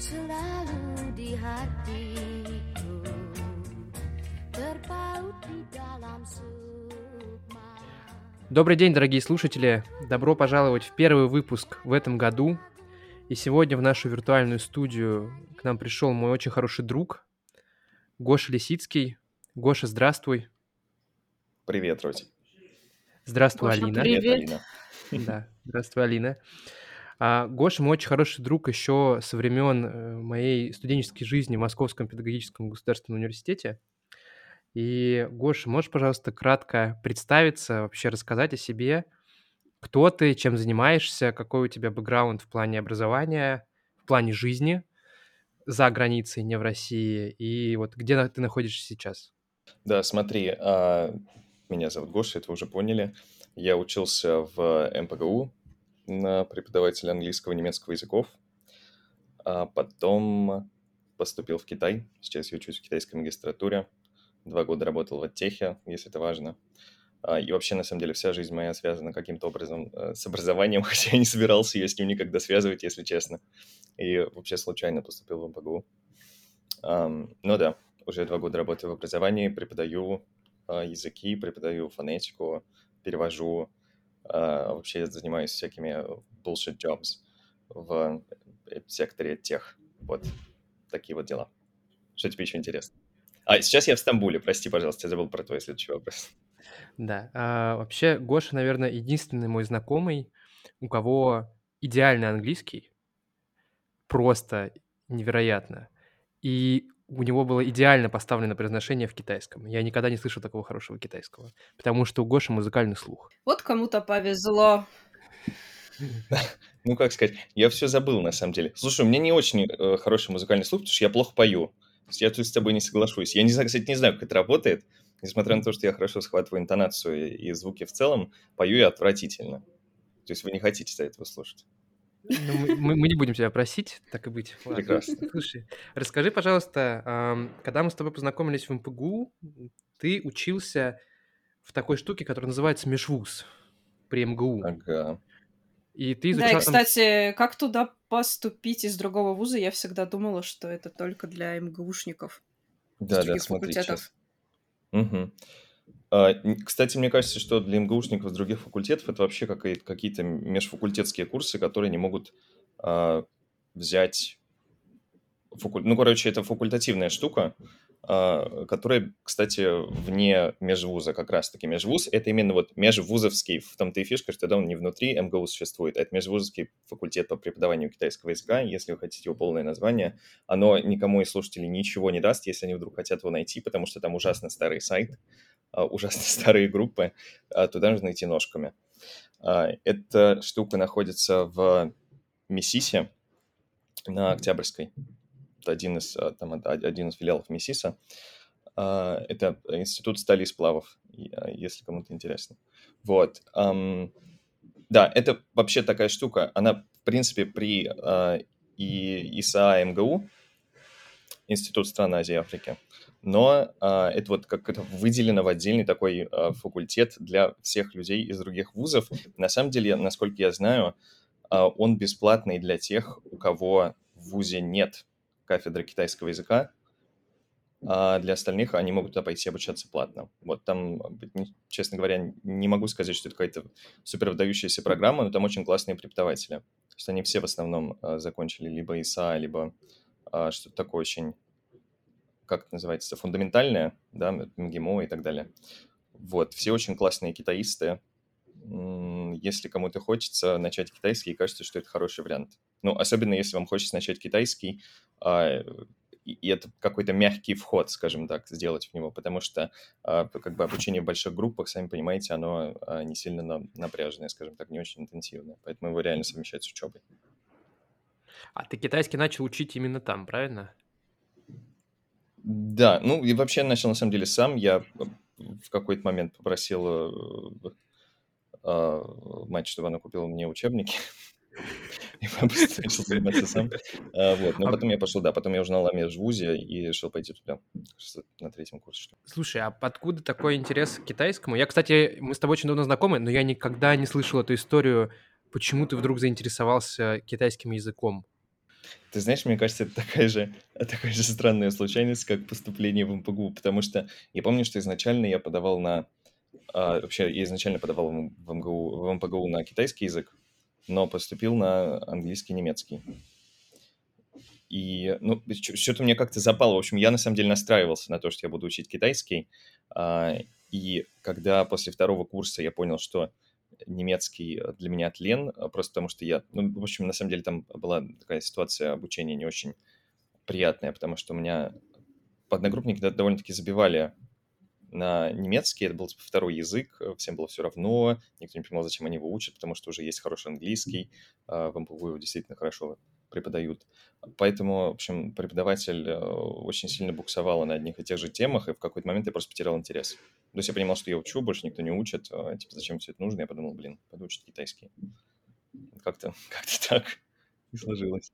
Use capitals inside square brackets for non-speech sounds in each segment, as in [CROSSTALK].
selalu di hatiku Terpaut di dalam sukma Добрый день, дорогие слушатели! Добро пожаловать в первый выпуск в этом году. И сегодня в нашу виртуальную студию к нам пришел мой очень хороший друг Гоша Лисицкий. Гоша, здравствуй. Привет, Роти. Здравствуй, Гоша, Алина. привет. Алина. Да, здравствуй, Алина. А, Гоша мой очень хороший друг еще со времен э, моей студенческой жизни в Московском педагогическом государственном университете. И, Гоша, можешь, пожалуйста, кратко представиться, вообще рассказать о себе, кто ты, чем занимаешься, какой у тебя бэкграунд в плане образования, в плане жизни за границей, не в России, и вот где ты находишься сейчас? Да, смотри, а, меня зовут Гоша, это вы уже поняли. Я учился в МПГУ на преподавателя английского и немецкого языков. А потом поступил в Китай. Сейчас я учусь в китайской магистратуре. Два года работал в оттехе, если это важно. А, И вообще, на самом деле, вся жизнь моя связана каким-то образом э, с образованием, [LAUGHS] хотя я не собирался ее с ним никогда связывать, если честно. И вообще случайно поступил в МПГУ. Ну да, уже два года работаю в образовании, преподаю а, языки, преподаю фонетику, перевожу. А, Вообще занимаюсь всякими bullshit jobs в э, секторе тех. Вот такие вот дела. Что тебе еще интересно? А, сейчас я в Стамбуле, прости, пожалуйста, я забыл про твой следующий вопрос. Да, а, вообще Гоша, наверное, единственный мой знакомый, у кого идеальный английский, просто невероятно. И у него было идеально поставлено произношение в китайском. Я никогда не слышал такого хорошего китайского, потому что у Гоши музыкальный слух. Вот кому-то повезло. [LAUGHS] Ну, как сказать, я все забыл, на самом деле. Слушай, у меня не очень э, хороший музыкальный слух, потому что я плохо пою. Я тут с тобой не соглашусь. Я, не знаю, кстати, не знаю, как это работает. Несмотря на то, что я хорошо схватываю интонацию и, и звуки в целом, пою я отвратительно. То есть вы не хотите этого слушать. Ну, мы, мы- не будем тебя просить, так и быть. Ладно. Прекрасно. Слушай, расскажи, пожалуйста, когда мы с тобой познакомились в МПГУ, ты учился в такой штуке, которая называется межвуз при МГУ. Ага. И ты Да, и, изучал кстати, как туда поступить из другого вуза, я всегда думала, что это только для МГУшников. Да, да, смотри факультетов. сейчас. Мгм. А, Кстати, мне кажется, что для МГУшников с других факультетов это вообще какие- какие-то межфакультетские курсы, которые не могут а, взять... факу- Ну, короче, это факультативная штука, а, которая, кстати, вне межвуза как раз-таки. Межвуз — это именно вот межвузовский, в том-то и фишка, что он не внутри МГУ существует, это межвузовский факультет по преподаванию китайского языка, если вы хотите его полное название. Оно никому из слушателей ничего не даст, если они вдруг хотят его найти, потому что там ужасно старый сайт, ужасно [LAUGHS] старые группы, а, туда нужно идти ножками. А, Эта штука находится в Миссисе на Октябрьской. Это один из, а, там, од- один из филиалов Миссиса. А, Это институт стали и сплавов, а, если кому-то интересно. Вот. Да, это вообще такая штука. Она, в принципе, при а, и ИСА МГУ, Институт стран Азии и Африки, но а, это вот как это выделено в отдельный такой а, факультет для всех людей из других вузов. На самом деле, насколько я знаю, а, он бесплатный для тех, у кого в вузе нет кафедры китайского языка, а для остальных они могут туда пойти обучаться платно. Вот там, честно говоря, не могу сказать, что это какая-то супер выдающаяся программа, но там очень классные преподаватели. То есть они все в основном а, закончили либо ИСА, либо что-то такое очень, как это называется, фундаментальное, да, МГИМО и так далее. Вот, все очень классные китаисты. Если кому-то хочется начать китайский, кажется, что это хороший вариант. Ну, особенно если вам хочется начать китайский, а, и это какой-то мягкий вход, скажем так, сделать в него, потому что а, как бы обучение в больших группах, сами понимаете, оно а, не сильно на- напряженное, скажем так, не очень интенсивное, поэтому его реально совмещать с учебой. А ты китайский начал учить именно там, правильно? Да, ну и вообще начал на самом деле сам. Я э, в какой-то момент попросил э, э, мать, чтобы она купила мне учебники. [LAUGHS] И [LAUGHS] просто начал заниматься сам. А, Вот, но А- потом я пошел, да, потом я узнал о межвузе и решил пойти туда, на третьем курсе. что. Слушай, а откуда такой интерес к китайскому? Я, кстати, мы с тобой очень давно знакомы, но я никогда не слышал эту историю, почему ты вдруг заинтересовался китайским языком. Ты знаешь, мне кажется, это такая же, [LAUGHS] такая же странная случайность, как поступление в МПГУ, потому что я помню, что изначально я подавал на... а, вообще, я изначально подавал в МГУ, в МПГУ на китайский язык, но поступил на английский, немецкий. И, ну, что-то мне как-то запало. В общем, я на самом деле настраивался на то, что я буду учить китайский. А, и когда после второго курса я понял, что немецкий для меня тлен, а, просто потому что я... Ну, в общем, на самом деле там была такая ситуация обучения не очень приятная, потому что у меня одногруппники довольно-таки забивали на немецкий, это был типа второй язык, всем было все равно, никто не понимал, зачем они его учат, потому что уже есть хороший английский, а, в МПВ его действительно хорошо преподают. Поэтому, в общем, преподаватель э, очень сильно буксовал на одних и тех же темах, и в какой-то момент я просто потерял интерес. То есть я понимал, что я учу, больше никто не учит, а, типа, зачем все это нужно? Я подумал, блин, пойду учить китайский. Как-то [LAUGHS] как так и сложилось.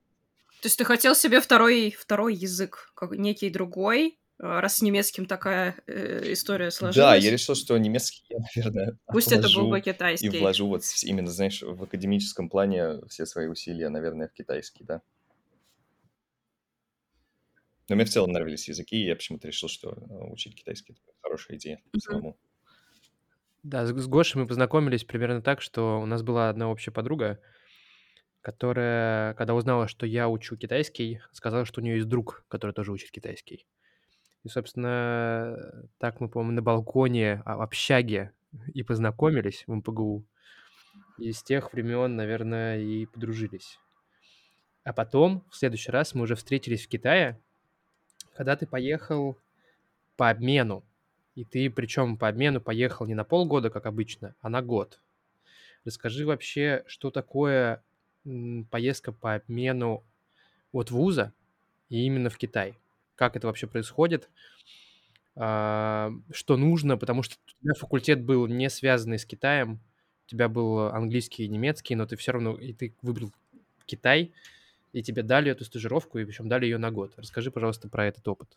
То есть ты хотел себе второй, второй язык, как некий другой, раз с немецким такая э, история сложилась. Да, я решил, что немецкий я, [LAUGHS] наверное, Пусть это был бы китайский. И вложу вот именно, знаешь, в академическом плане все свои усилия, наверное, в китайский, да. Но мне в целом нравились языки, и я почему-то решил, что э, учить китайский – это хорошая идея mm-hmm. самому. Да, с, с Гошей мы познакомились примерно так, что у нас была одна общая подруга, которая, когда узнала, что я учу китайский, сказала, что у нее есть друг, который тоже учит китайский. И, собственно, так мы, по-моему, на балконе а, в общаге и познакомились в МПГУ. И с тех времен, наверное, и подружились. А потом, в следующий раз, мы уже встретились в Китае, когда ты поехал по обмену. И ты, причем по обмену, поехал не на полгода, как обычно, а на год. Расскажи вообще, что такое поездка по обмену от вуза и именно в Китай как это вообще происходит, а, что нужно, потому что у тебя факультет был не связанный с Китаем, у тебя был английский и немецкий, но ты все равно, и ты выбрал Китай, и тебе дали эту стажировку, и причем дали ее на год. Расскажи, пожалуйста, про этот опыт.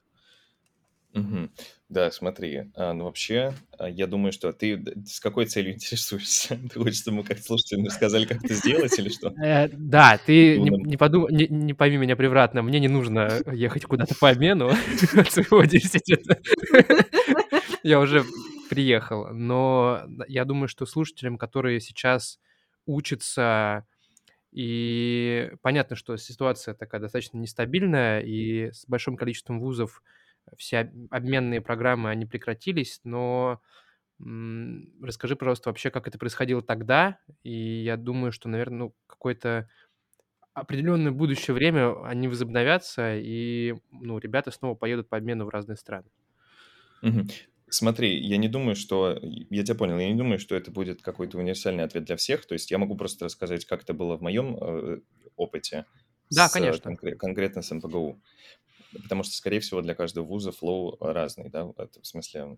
Угу. Да, смотри, а, ну вообще, а, я думаю, что ты с какой целью [LAUGHS] интересуешься? Ты хочешь, чтобы мы как слушатели рассказали, как это сделать или что? Э, да, ты не, не, подум... не, не пойми меня превратно, мне не нужно ехать куда-то по обмену [LAUGHS] от своего университета. [LAUGHS] Я уже приехал, но я думаю, что слушателям, которые сейчас учатся и понятно, что ситуация такая достаточно нестабильная, и с большим количеством вузов все обменные программы, они прекратились, но расскажи, пожалуйста, вообще, как это происходило тогда, и я думаю, что, наверное, ну, какое-то определенное будущее время они возобновятся, и, ну, ребята снова поедут по обмену в разные страны. Угу. Смотри, я не думаю, что... Я тебя понял, я не думаю, что это будет какой-то универсальный ответ для всех. То есть я могу просто рассказать, как это было в моем э, опыте. Да, с, конечно. Конкре- конкретно с МПГУ потому что, скорее всего, для каждого вуза флоу разный, да, это в смысле,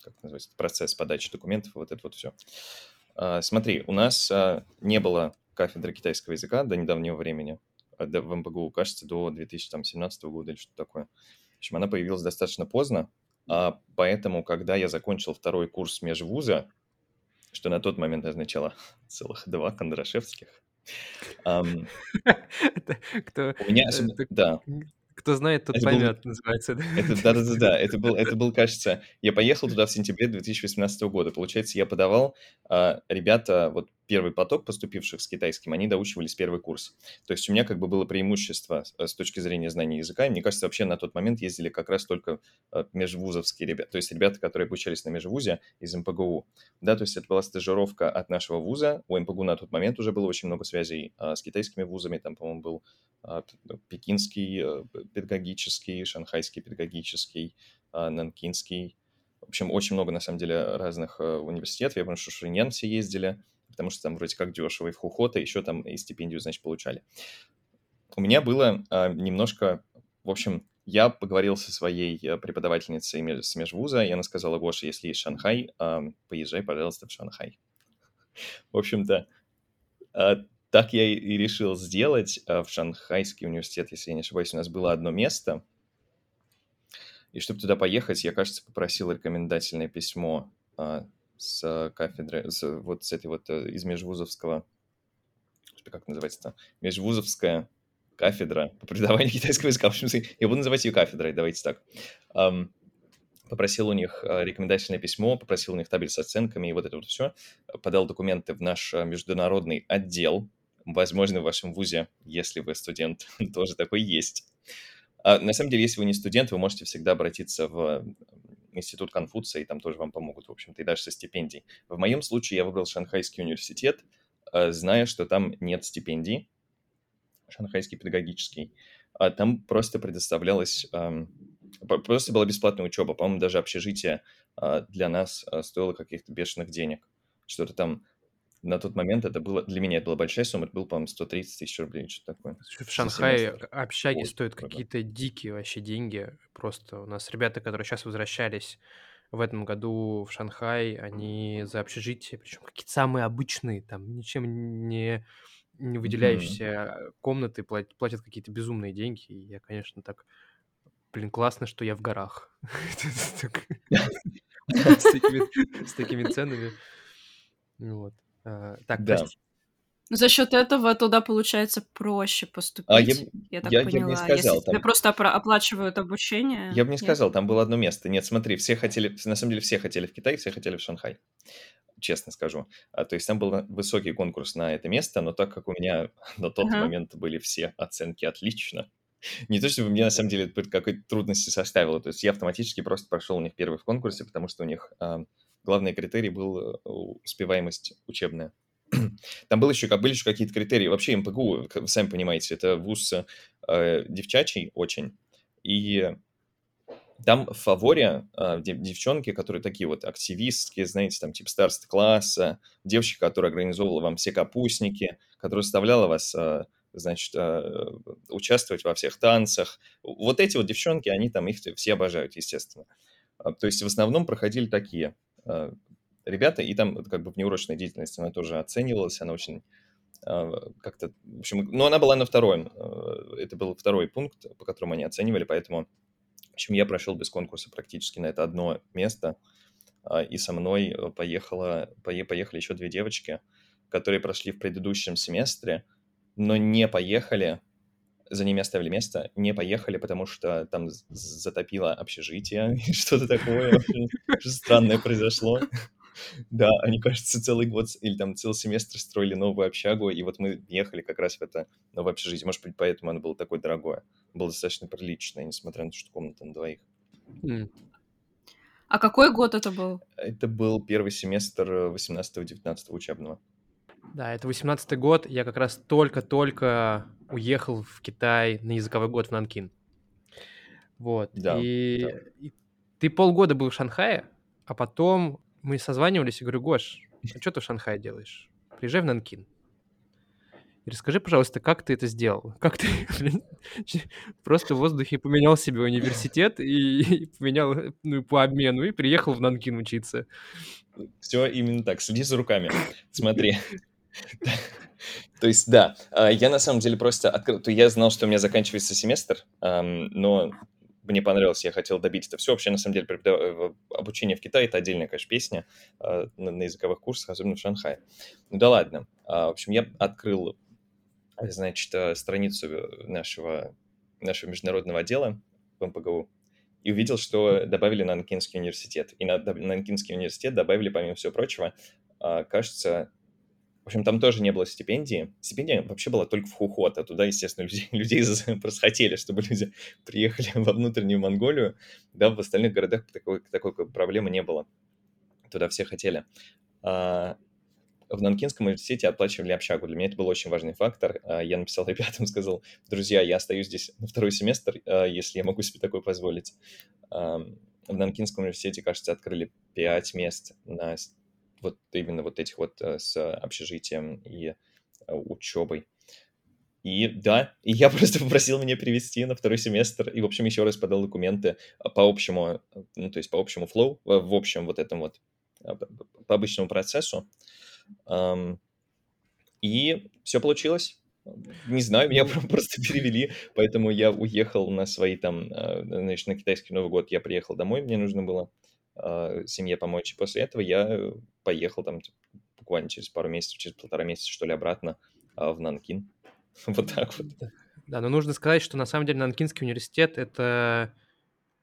как называется, процесс подачи документов, вот это вот все. А, смотри, у нас а, не было кафедры китайского языка до недавнего времени, а, в МПГУ, кажется, до 2017 года или что-то такое. В общем, она появилась достаточно поздно, а поэтому, когда я закончил второй курс межвуза, что на тот момент означало [LAUGHS] целых два кондрашевских, Um, [LAUGHS] Кто? У меня, да, кто знает, тот это поймет, был... называется. Это, да, да, да, да. Это был, это был, кажется, я поехал туда в сентябре 2018 года. Получается, я подавал, а, ребята, вот первый поток поступивших с китайским, они доучивались первый курс. То есть у меня как бы было преимущество с э, точки зрения знания языка. И мне кажется, вообще на тот момент ездили как раз только э, межвузовские ребята, то есть ребята, которые обучались на межвузе из МПГУ. Да, то есть это была стажировка от нашего вуза. У МПГУ на тот момент уже было очень много связей а, с китайскими вузами. Там, по-моему, был а, пекинский э, педагогический, шанхайский педагогический, а, нанкинский. В общем, очень много, на самом деле, разных университетов. Я помню, что Шуриньян все ездили потому что там вроде как дешево, и в Хухота еще там и стипендию, значит, получали. У меня было а, немножко, в общем, я поговорил со своей э, преподавательницей с межвуза, и она сказала, Гоша, если есть Шанхай, а, поезжай, пожалуйста, в Шанхай. В общем-то, а, так я и решил сделать. В Шанхайский университет, если я не ошибаюсь, у нас было одно место. И чтобы туда поехать, я, кажется, попросил рекомендательное письмо с кафедры, с, вот с этой вот э, из межвузовского, как называется-то, межвузовская кафедра по преподаванию [LAUGHS] китайского языка. В общем, я буду называть ее кафедрой, давайте так. Um, попросил у них э, рекомендательное письмо, попросил у них табель с оценками и вот это вот все. Подал документы в наш э, международный отдел. Возможно, в вашем вузе, если вы студент, [LAUGHS] тоже такой есть. А, на самом деле, если вы не студент, вы можете всегда обратиться в институт Конфуция, и там тоже вам помогут, в общем-то, и даже со стипендией. В моем случае я выбрал Шанхайский университет, э, зная, что там нет стипендий, Шанхайский педагогический. А там просто предоставлялось, просто была бесплатная учеба. По-моему, даже общежитие а, для нас а, стоило каких-то бешеных денег. Что-то там на тот момент это было, для меня это была большая сумма, это было, по-моему, 130 тысяч рублей, что-то такое. В Шанхае общаги стоят какие-то дикие вообще деньги. Просто у нас ребята, которые сейчас возвращались в этом году в Шанхай, они за общежитие, причем какие-то самые обычные, там, ничем не, не выделяющиеся mm-hmm. комнаты, платят, платят какие-то безумные деньги. И я, конечно, так, блин, классно, что я в горах. [LAUGHS] [LAUGHS] С такими ценами. Вот. А, так, да. За счет этого туда получается проще поступить. А я, я так я, поняла. Я бы не сказал, Если там... тебе просто оплачивают обучение. Я бы не нет? сказал, там было одно место. Нет, смотри, все хотели, на самом деле все хотели в Китай, все хотели в Шанхай. Честно скажу. А, то есть там был высокий конкурс на это место, но так как у меня [LAUGHS] на тот uh-huh. момент были все оценки отлично, [LAUGHS] не то, чтобы мне на самом деле какой-то трудности составило. То есть я автоматически просто прошел у них первый в конкурсе, потому что у них а, главный критерий был э, успеваемость учебная. [CLEARS THROAT] Там был еще, были еще какие-то критерии. Вообще МПГУ, вы сами понимаете, это вуз э, девчачий очень. И там в фаворе э, девчонки, которые такие вот активистки, знаете, там типа староста класса, девочка, которая организовывала вам все капустники, которая заставляла вас, э, значит, э, участвовать во всех танцах. Вот эти вот девчонки, они там их все обожают, естественно. То есть в основном проходили такие Э, ребята, и там как бы в неурочной деятельности она тоже оценивалась, она очень э, как-то, в общем, ну, она была на втором, э, это был второй пункт, по которому они оценивали, поэтому, в общем, я прошел без конкурса практически на это одно место, и со мной поехала, поехали еще две девочки, которые прошли в предыдущем семестре, но не поехали за ними оставили место, не поехали, потому что там затопило общежитие, [LAUGHS] что-то такое [LAUGHS] странное произошло. [LAUGHS] Да, они, кажется, целый год или там целый семестр строили новую общагу, и вот мы ехали как раз в это новое общежитие. Может быть, поэтому оно было такое дорогое. Было достаточно приличное, несмотря на то, что комната на двоих. А какой год это был? Это был первый семестр 18-19 учебного. Да, это 18-й год. Я как раз только-только уехал в Китай на языковой год в Нанкин. Вот. Да, и, да. и ты полгода был в Шанхае, а потом мы созванивались и говорю, Гош, а что ты в Шанхае делаешь? Приезжай в Нанкин. И расскажи, пожалуйста, как ты это сделал? Как ты [LAUGHS] просто в воздухе поменял себе университет и, и поменял ну, по обмену и приехал в Нанкин учиться? Все именно так. Следи за руками. Смотри. [LAUGHS] То есть, да, а, я на самом деле просто открыл, то я знал, что у меня заканчивается семестр, но мне понравилось, я хотел добить это все. Вообще, на самом деле, э, обучение в Китае – это отдельная, конечно, песня а, на языковых курсах, особенно в Шанхае. Ну да ладно. А, в общем, я открыл, значит, страницу нашего, нашего международного отдела в МПГУ и увидел, что добавили Нанкинский университет. И на Нанкинский университет добавили, помимо всего прочего, кажется, общем, там тоже не было стипендии. Стипендия вообще была только в Хухот, а туда, естественно, [LAUGHS] людей, людей [LAUGHS] просто хотели, чтобы люди [LAUGHS] приехали во внутреннюю Монголию. Да, в остальных городах такой, такой проблемы не было. Туда все хотели. А в Нанкинском университете оплачивали общагу. Для меня это был очень важный фактор. А я написал ребятам, сказал, друзья, я остаюсь здесь на второй семестр, а, если я могу себе такое позволить. В Нанкинском университете, кажется, открыли пять мест на вот именно вот этих вот э, с общежитием и э, учебой. И да, и я [LAUGHS] просто попросил меня перевести на второй семестр, и, в общем, еще раз подал документы э, по общему, ну, то есть по общему флоу, в общем вот этом вот, по обычному процессу. И все получилось. Не знаю, меня [LAUGHS] просто перевели, поэтому я уехал на свои там, значит, на китайский Новый год я приехал домой, мне нужно было э, семье помочь. И после этого я поехал там типа, буквально через пару месяцев, через полтора месяца, что ли, обратно э, в Нанкин. [LAUGHS] вот так вот. Да, но нужно сказать, что на самом деле Нанкинский университет — это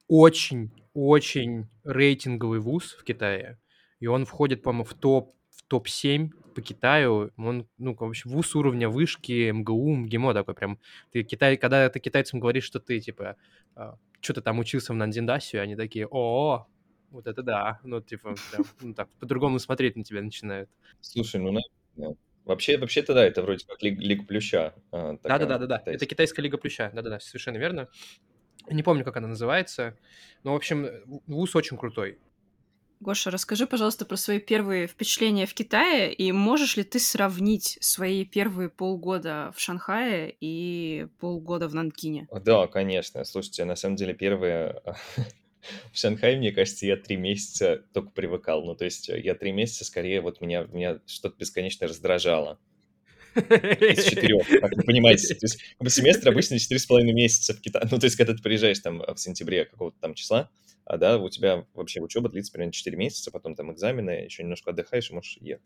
очень-очень рейтинговый вуз в Китае. И он входит, по-моему, в топ в топ-7 по Китаю. Он, ну, в общем, вуз уровня вышки, МГУ, МГИМО такой прям. Ты Китай, когда ты китайцам говоришь, что ты, типа, а, что ты там учился в Нандиндасе, они такие, о, вот это да. Ну, типа, прям, ну, так, по-другому смотреть на тебя начинают. Слушай, ну, наверное, Вообще, вообще-то да, это вроде как Лиг- Лига Плюща. а, такая Да-да-да-да-да, это китайская. лига плюща, да-да-да, совершенно верно. Не помню, как она называется, но, в общем, вуз очень крутой. Гоша, расскажи, пожалуйста, про свои первые впечатления в Китае, и можешь ли ты сравнить свои первые полгода в Шанхае и полгода в Нанкине? Да, конечно. Слушайте, на самом деле первые... [LAUGHS] [LAUGHS] В Шанхае, мне кажется, я три месяца только привыкал. Ну, то есть э, я три месяца скорее вот меня, меня что-то бесконечно раздражало. Из четырех, как вы понимаете. То есть семестр обычно четыре с половиной месяца в Китае. Ну, то есть когда ты приезжаешь там в сентябре какого-то там числа, а да, у тебя вообще учеба длится примерно 4 месяца, потом там экзамены, еще немножко отдыхаешь и можешь ехать.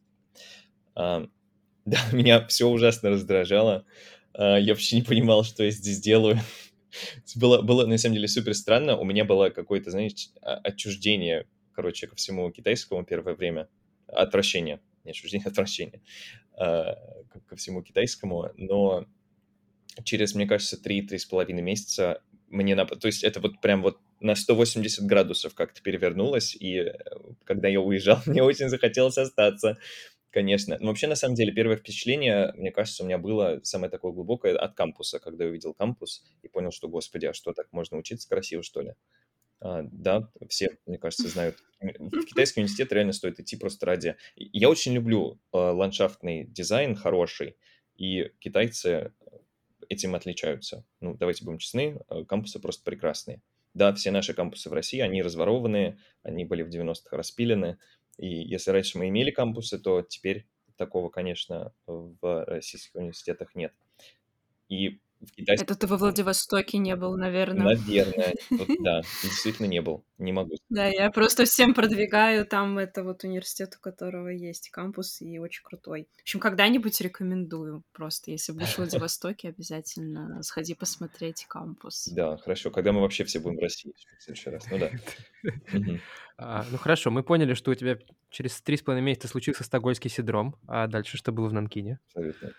А, да, [LAUGHS] меня все ужасно раздражало. А, я вообще не понимал, что я здесь делаю. Было, было на самом деле супер странно. У меня было какое-то, знаете, а- отчуждение, короче, ко всему китайскому первое время. Отвращение. Не отчуждение, [LAUGHS] отвращение. а, ко- всему китайскому. Но через, мне кажется, 3-3,5 месяца мне... нап- То есть это вот прям вот на 180 градусов как-то перевернулось, и э, когда я уезжал, [LAUGHS] мне очень захотелось остаться, конечно. Но вообще, на самом деле, первое впечатление, мне кажется, у меня было самое такое глубокое от кампуса, когда я увидел кампус и понял, что, господи, а что, так можно учиться красиво, что ли? А, да, все, мне кажется, знают. В китайский университет реально стоит идти просто ради... Я очень люблю э, ландшафтный дизайн хороший, и китайцы этим отличаются. Ну, давайте будем честны, э, кампусы просто прекрасные. Да, все наши кампусы в России, они разворованные, они были в 90-х распилены, и если раньше мы имели кампусы, то теперь такого, конечно, в российских университетах нет. И в китайских, Это ты во Владивостоке не был, наверное. наверное, вот [LAUGHS] да, действительно не был, не могу. Да, я просто всем продвигаю. Там это вот университет, у которого есть кампус, и очень крутой. В общем, когда-нибудь рекомендую. Просто, если будешь в [LAUGHS] Владивостоке, обязательно сходи посмотреть кампус. Да, хорошо, когда мы вообще все будем в России в следующий раз, ну да. [LAUGHS] А, ну хорошо, мы поняли, что у тебя через три с половиной месяца случился стокгольмский синдром, а дальше что было в Нанкине? Абсолютно.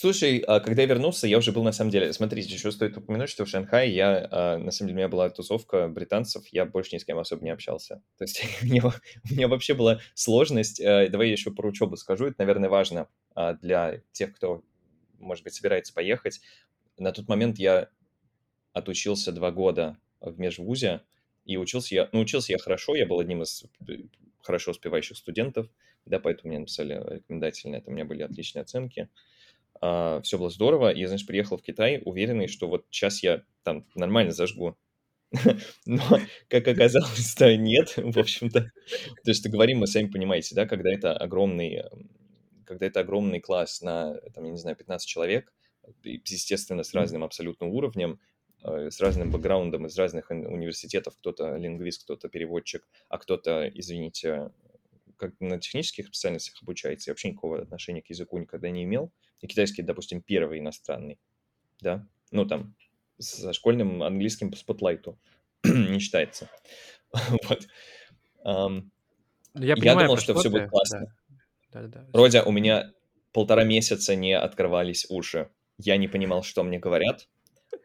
Слушай, а когда я вернулся, я уже был на самом деле... Смотрите, еще стоит упомянуть, что в Шанхае я... а, На самом деле у меня была тусовка британцев, я больше ни с кем особо не общался. То есть [LAUGHS] у меня, у меня вообще была сложность... э, Давай я еще про учебу скажу, это, наверное, важно а, для тех, кто, может быть, собирается поехать. На тот момент я отучился два года в межвузе, и учился я... Ну, учился я хорошо, я был одним из э, хорошо успевающих студентов, да, поэтому мне написали рекомендательные, это у меня были отличные оценки все было здорово. И, знаешь, приехал в Китай, уверенный, что вот сейчас я там нормально зажгу. [LAUGHS] Но, как оказалось, то нет, в общем-то. То есть, говорим, мы сами понимаете, да, когда это огромный, эм, когда это огромный класс на, там, я не знаю, 15 человек, естественно, с разным абсолютно уровнем, э, с разным бэкграундом из разных университетов, кто-то лингвист, кто-то переводчик, а кто-то, извините, как на технических специальностях обучается, и вообще никакого отношения к языку никогда не имел. И китайский, допустим, первый иностранный, да, ну там, со школьным английским по спотлайту [CLEARS THROAT] не считается. [LAUGHS] Вот. Ну, Я Я понимаю, думал, про что все будет ты, классно. да. Да-да-да. Родя, у меня полтора месяца не открывались уши. Я не понимал, что мне говорят.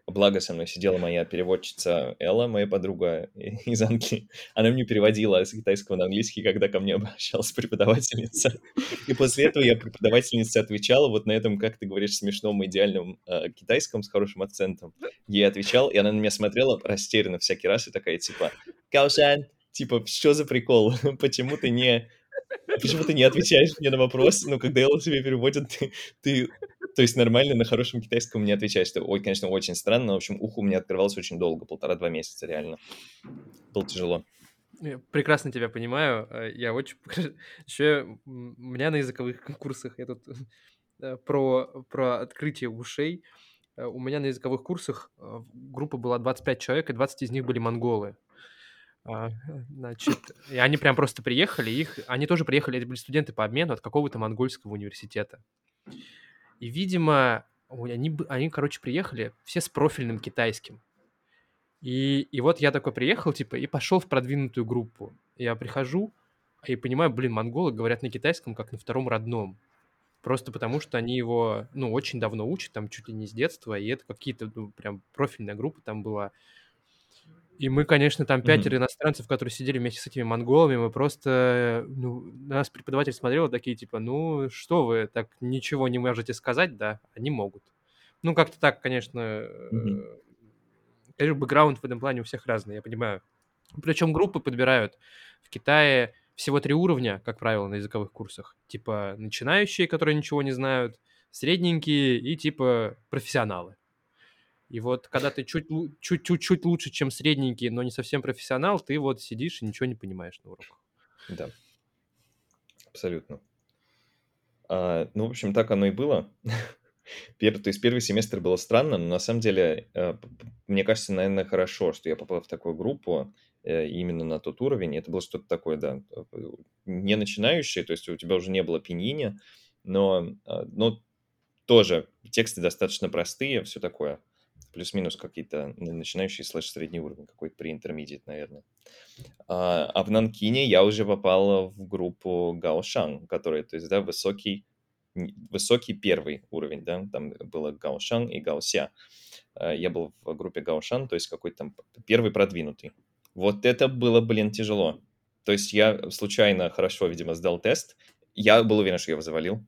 Благо со мной сидела моя переводчица Элла, моя подруга из Англии. Она мне переводила с китайского на английский, когда ко мне обращалась преподавательница. И после этого я преподавательнице отвечала вот на этом, как ты говоришь, смешном идеальном э, китайском с хорошим акцентом. Ей отвечал, и она на меня смотрела растерянно всякий раз и такая типа «Каушан, типа, что за прикол? [LAUGHS] Почему ты не Почему ты не отвечаешь мне на вопрос, но когда Элла тебе переводит, ты, ты, то есть нормально на хорошем китайском не отвечаешь. Это, ой, конечно, очень странно. В общем, ухо у меня открывалось очень долго, полтора-два месяца реально. Было тяжело. Я прекрасно тебя понимаю. э, Я очень... Еще у меня на языковых курсах я тут [LAUGHS] э, про, про открытие ушей. Э, У меня на языковых курсах группа была 25 человек, и 20 из них были монголы. А, Значит, и они прям просто приехали, их, они тоже приехали, это были студенты по обмену от какого-то монгольского университета. И, видимо, они, они, короче, приехали все с профильным китайским. И, и вот я такой приехал, типа, и пошел в продвинутую группу. Я прихожу и понимаю, блин, монголы говорят на китайском как на втором родном. Просто потому, что они его, ну, очень давно учат, там, чуть ли не с детства, и это какие-то, ну, прям профильная группа там была. И мы, конечно, там пятеро иностранцев, которые сидели вместе с этими монголами, мы просто, ну, на нас преподаватель смотрел такие, типа, ну, что вы, так ничего не можете сказать, да? Они могут. Ну, как-то так, конечно, э, конечно, бэкграунд в этом плане у всех разный, я понимаю. Причем группы подбирают в Китае всего три уровня, как правило, на языковых курсах. Типа начинающие, которые ничего не знают, средненькие и типа профессионалы. И вот когда ты чуть-чуть лучше, чем средненький, но не совсем профессионал, ты вот сидишь и ничего не понимаешь на уроках. Да, абсолютно. А, ну, в общем, так оно и было. [LAUGHS] Пер- то есть первый семестр было странно, но на самом деле, э, мне кажется, наверное, хорошо, что я попал в такую группу э, именно на тот уровень. Это было что-то такое, да, не начинающее, то есть у тебя уже не было пинини, но, а, но тоже тексты достаточно простые, все такое. Плюс-минус какие-то начинающие слэш средний уровень, какой-то при intermediate, наверное. А, а в Нанкине я уже попал в группу Гаошан, которая, то есть, да, высокий, высокий первый уровень, да, там было Гаошан и Гаося. А, Я был в группе Гаошан, то есть какой-то там первый продвинутый. Вот это было, блин, тяжело. То есть я случайно хорошо, видимо, сдал тест. Я был уверен, что я его завалил.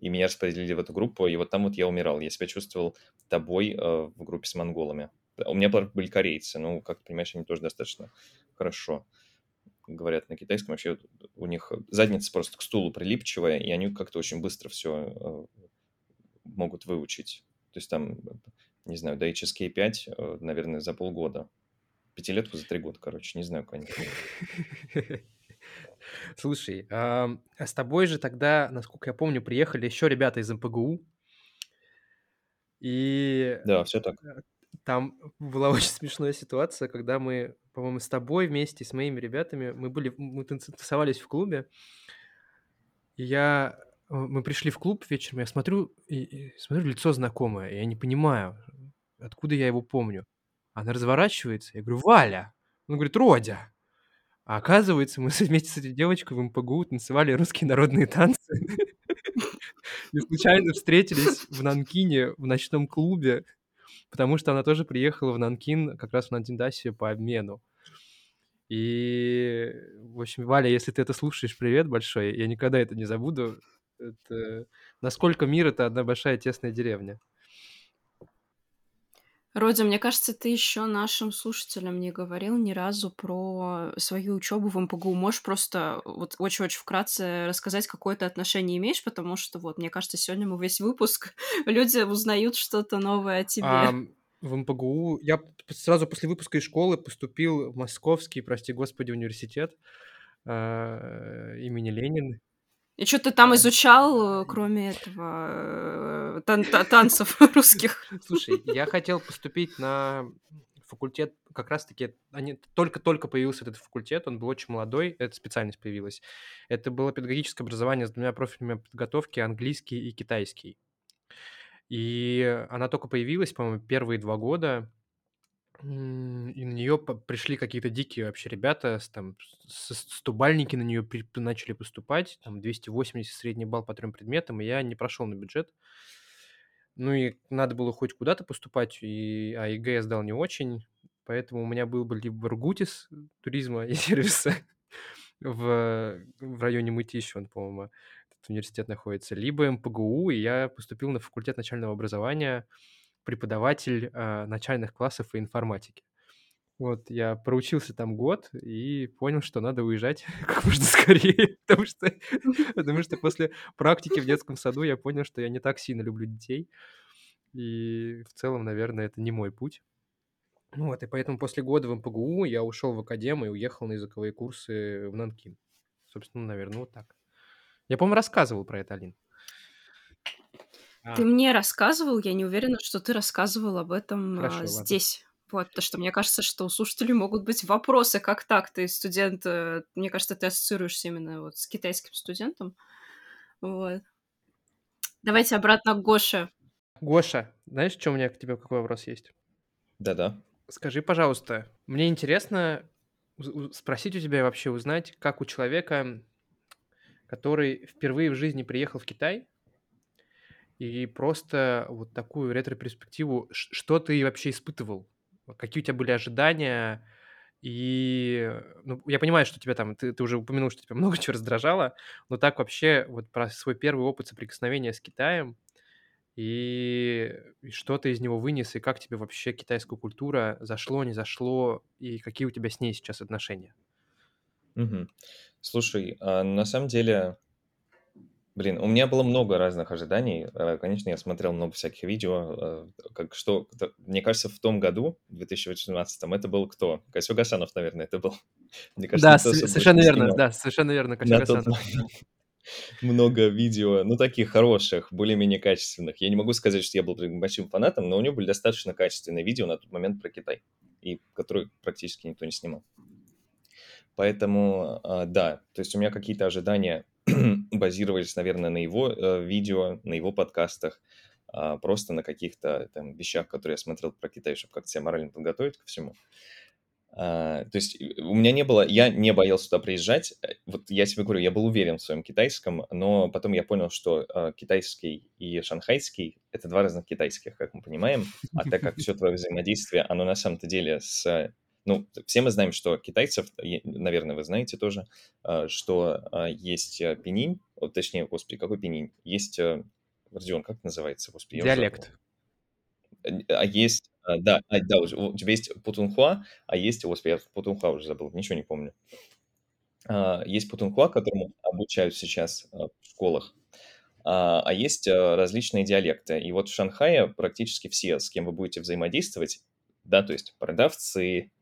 И меня распределили в эту группу, и вот там вот я умирал. Я себя чувствовал тобой э, в группе с монголами. У меня были корейцы, ну, как ты понимаешь, они тоже достаточно хорошо говорят на китайском. Вообще у них задница просто к стулу прилипчивая, и они как-то очень быстро все могут выучить. То есть там, не знаю, до HSK 5, э, наверное, за полгода. Пятилетку за три года, короче, не знаю, как они. [LAUGHS] Слушай, а с тобой же тогда, насколько я помню, приехали еще ребята из МПГУ, и Да, все так. э, там была [LAUGHS] очень смешная ситуация, когда мы, по-моему, с тобой вместе, с моими ребятами, мы были, мы тусовались в клубе, и я, мы пришли в клуб вечером, я смотрю, и, и смотрю, лицо знакомое, я не понимаю, откуда я его помню. Она разворачивается, я говорю, Валя! Он говорит, Родя! А оказывается, мы вместе с этой девочкой в МПГУ танцевали русские народные танцы. И случайно встретились в Нанкине в ночном клубе, потому что она тоже приехала в Нанкин как раз в Нантиндасе по обмену. И, в общем, Валя, если ты это слушаешь, привет большой. Я никогда это не забуду. Это... Насколько мир — это одна большая тесная деревня. Родя, мне кажется, ты еще нашим слушателям не говорил ни разу про свою учебу в МПГУ. Можешь просто вот очень-очень вкратце рассказать, какое ты отношение имеешь, потому что вот, мне кажется, сегодня мы весь выпуск, [LAUGHS] люди узнают что-то новое о тебе. А, в МПГУ я сразу после выпуска из школы поступил в Московский, прости господи, университет а, имени Ленина. И что ты там изучал, э, кроме этого, э, тан- та- танцев [LAUGHS] русских? Слушай, я хотел поступить на факультет, как раз-таки, они, только-только появился этот факультет, он был очень молодой, эта специальность появилась. Это было педагогическое образование с двумя профилями подготовки, английский и китайский. И она только появилась, по-моему, первые два года, И на нее пришли какие-то дикие вообще ребята, там, стобалльники на нее начали поступать, там 280 средний балл по трем предметам, и я не прошел на бюджет. Ну и надо было хоть куда-то поступать, и, а ЕГЭ я сдал не очень, поэтому у меня был бы либо РГУТиС туризма и [LAUGHS] сервиса в, в районе Мытищи, он, по-моему, этот университет находится, либо МПГУ, и я поступил на факультет начального образования, преподаватель а, начальных классов и информатики. Вот, я проучился там год и понял, что надо уезжать [LAUGHS] как можно скорее, [LAUGHS] потому что, потому что после практики в детском саду я понял, что я не так сильно люблю детей, и в целом, наверное, это не мой путь. Ну вот, и поэтому после года в МПГУ я ушел в академию и уехал на языковые курсы в Нанкин. Собственно, наверное, вот так. Я, по-моему, рассказывал про это, Алин. Ты А, мне рассказывал, я не уверена, что ты рассказывал об этом Хорошо, а, ладно. здесь. Вот, потому что мне кажется, что у слушателей могут быть вопросы, как так, ты студент, э, мне кажется, ты ассоциируешься именно вот с китайским студентом. Вот. Давайте обратно к Гоше. Гоша, знаешь, что у меня к тебе какой вопрос есть? Да-да. Скажи, пожалуйста, мне интересно у- спросить у тебя вообще узнать, как у человека, который впервые в жизни приехал в Китай, и просто вот такую ретро-перспективу, что ты вообще испытывал? Какие у тебя были ожидания? И ну, я понимаю, что тебя там, ты, ты уже упомянул, что тебя [LAUGHS] много чего раздражало, но так вообще вот про свой первый опыт соприкосновения с Китаем, и, и что ты из него вынес, и как тебе вообще китайская культура зашло, не зашло, и какие у тебя с ней сейчас отношения? Мгм. Слушай, а, на самом деле, блин, у меня было много разных ожиданий. Э, Конечно, я смотрел много всяких видео. э, Как что, кто- мне кажется, в том году, в 2018, это был кто? Кайсо Гасанов, наверное, это был. [LAUGHS] Мне кажется, Да, никто с- особо совершенно не верно, снимал да, совершенно верно, Косё на тот момент [LAUGHS] много видео, ну, таких хороших, более-менее качественных. Я не могу сказать, что я был прям большим фанатом, но у него были достаточно качественные видео на тот момент про Китай, и которые практически никто не снимал. Поэтому, а, да, то есть у меня какие-то ожидания [CLEARS THROAT] базировались, наверное, на его э, видео, на его подкастах, а, просто на каких-то там вещах, которые я смотрел про Китай, чтобы как-то себя морально подготовить ко всему. А, то есть э, у меня не было, я не боялся туда приезжать. Э, Вот я тебе говорю, я был уверен в своем китайском, но потом я понял, что э, китайский и шанхайский — это два разных китайских, как мы понимаем. А так как все твое взаимодействие, оно на самом-то деле с... Ну, все мы знаем, что китайцев, наверное, вы знаете тоже, э, что э, есть э, пенинь, точнее, господи, какой пенинь? Есть, э, Родион, как называется, господи. Диалект. А есть, а, да, а, да, у тебя есть Путунхуа, а есть, господи, я Путунхуа уже забыл, ничего не помню. А, Есть Путунхуа, которому обучают сейчас а, в школах, а а есть а, различные диалекты. И вот в Шанхае практически все, с кем вы будете взаимодействовать, да, то есть продавцы, а,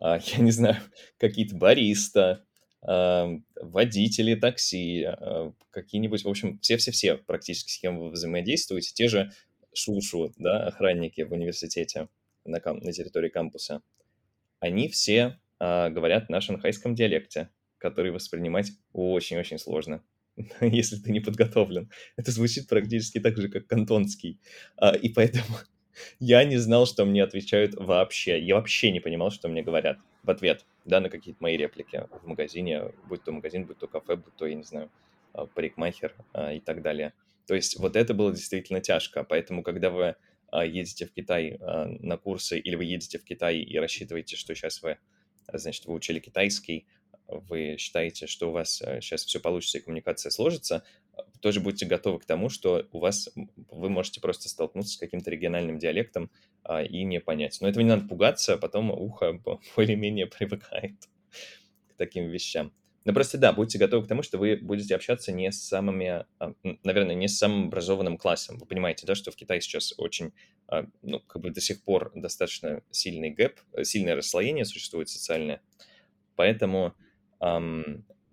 я не знаю, [LAUGHS] какие-то бариста, а, водители такси, а, какие-нибудь, в общем, все-все-все практически, с кем вы взаимодействуете, те же шушу, да, охранники в университете на, кам- на территории кампуса, они все а, говорят на шанхайском диалекте, который воспринимать очень-очень сложно, [LAUGHS] если ты не подготовлен. Это звучит практически так же, как кантонский. А, и поэтому я не знал, что мне отвечают вообще. Я вообще не понимал, что мне говорят в ответ, да, на какие-то мои реплики в магазине, будь то магазин, будь то кафе, будь то, я не знаю, а, парикмахер а, и так далее. То есть вот это было действительно тяжко. Поэтому, когда вы а, едете в Китай на курсы, или вы едете в Китай и рассчитываете, что сейчас вы, значит, вы учили китайский, вы считаете, что у вас сейчас все получится и коммуникация сложится, тоже будьте готовы к тому, что у вас вы можете просто столкнуться с каким-то региональным диалектом а, и не понять. Но этого не надо пугаться, а потом ухо [LAUGHS] более-менее привыкает к таким вещам. Но просто да, будьте готовы к тому, что вы будете общаться не с самыми, а, наверное, не с самым образованным классом. Вы понимаете, да, что в Китае сейчас очень, а, ну, как бы до сих пор достаточно сильный гэп, э, сильное расслоение существует социальное. Поэтому,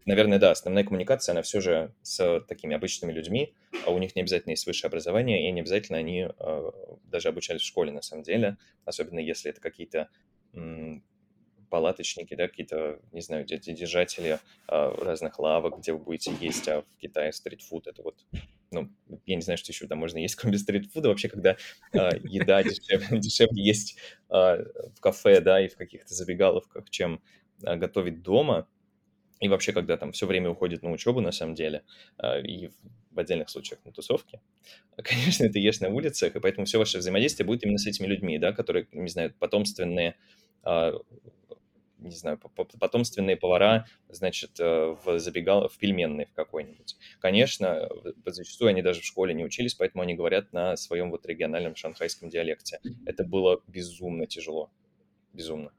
наверное, да, основная коммуникация, она все же с такими обычными людьми, а у них не обязательно есть высшее образование, и не обязательно они а, даже обучались в школе, на самом деле, особенно если это какие-то палаточники, да, какие-то, не знаю, де- де- держатели а, разных лавок, где вы будете есть, а в Китае стритфуд, это вот, ну, я не знаю, что еще там можно есть, кроме стритфуда. Вообще, когда а, еда дешевле, [LAUGHS] дешевле есть а, в кафе, да, и в каких-то забегаловках, чем а, готовить дома, и вообще, когда там все время уходит на учебу, на самом деле, а, и в отдельных случаях на тусовке, [LAUGHS] конечно, ты ешь на улицах, и поэтому все ваше взаимодействие будет именно с этими людьми, да, которые, не знаю, потомственные, а, не знаю, по- по- потомственные повара, значит, э, в забегал в пельменной в какой-нибудь. Конечно, зачастую они даже в школе не учились, поэтому они говорят на своем вот региональном шанхайском диалекте. Это было безумно тяжело. Безумно.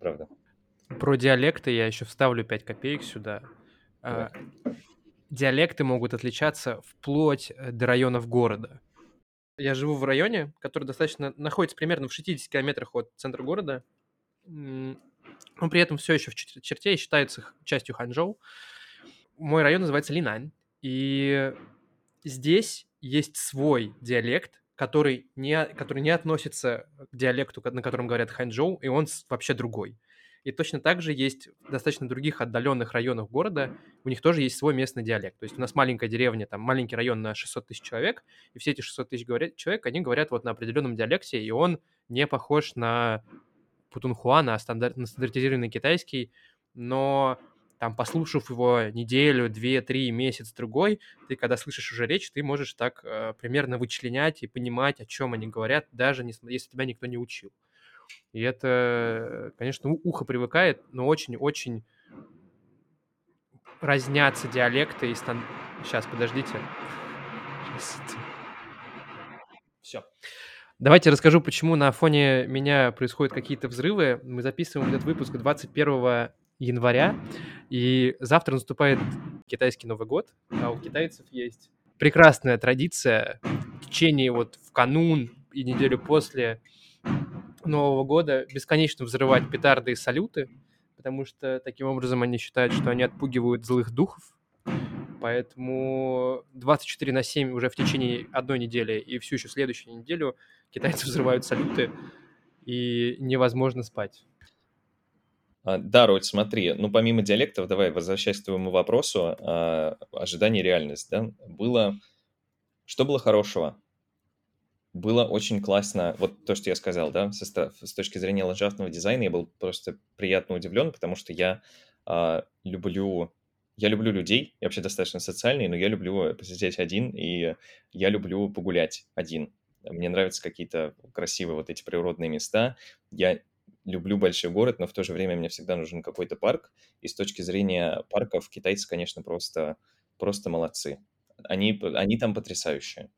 Правда. Про диалекты я еще вставлю 5 копеек сюда. А, Диалекты могут отличаться вплоть э, до районов города. Я живу в районе, который достаточно находится примерно в 60 километрах от центра города. Он при этом все еще в чер- черте и считается частью Ханчжоу. Мой район называется Линань. И здесь есть свой диалект, который не, который не относится к диалекту, на котором говорят Ханчжоу, и он вообще другой. И точно так же есть достаточно других отдаленных районах города, у них тоже есть свой местный диалект. То есть у нас маленькая деревня, там маленький район на 600 тысяч человек, и все эти 600 тысяч говорят, человек, они говорят вот на определенном диалекте, и он не похож на путунхуа, на, стандарт, на стандартизированный китайский, но там, послушав его неделю, две, три, месяц, другой, ты, когда слышишь уже речь, ты можешь так э, примерно вычленять и понимать, о чем они говорят, даже не, если тебя никто не учил. И это, конечно, ухо привыкает, но очень-очень разнятся диалекты и стан... Сейчас, подождите. Все. Давайте расскажу, почему на фоне меня происходят какие-то взрывы. Мы записываем этот выпуск 21 января, и завтра наступает китайский Новый год, а у китайцев есть прекрасная традиция в течение вот в канун и неделю после Нового года бесконечно взрывать петарды и салюты, потому что таким образом они считают, что они отпугивают злых духов. Поэтому 24 на 7 уже в течение одной недели и всю еще следующую неделю китайцы взрывают салюты, и невозможно спать. А, да, Родь, смотри, ну помимо диалектов, давай возвращаясь к твоему вопросу, а, ожидание реальность, да, было, что было хорошего? Было очень классно, вот то, что я сказал, да, со, с точки зрения ландшафтного дизайна я был просто приятно удивлен, потому что я а, люблю, я люблю людей, я вообще достаточно социальный, но я люблю посидеть один, и я люблю погулять один. Мне нравятся какие-то красивые вот эти природные места. Я люблю большой город, но в то же время мне всегда нужен какой-то парк. И с точки зрения парков китайцы, конечно, просто, просто молодцы. Они, они там потрясающие.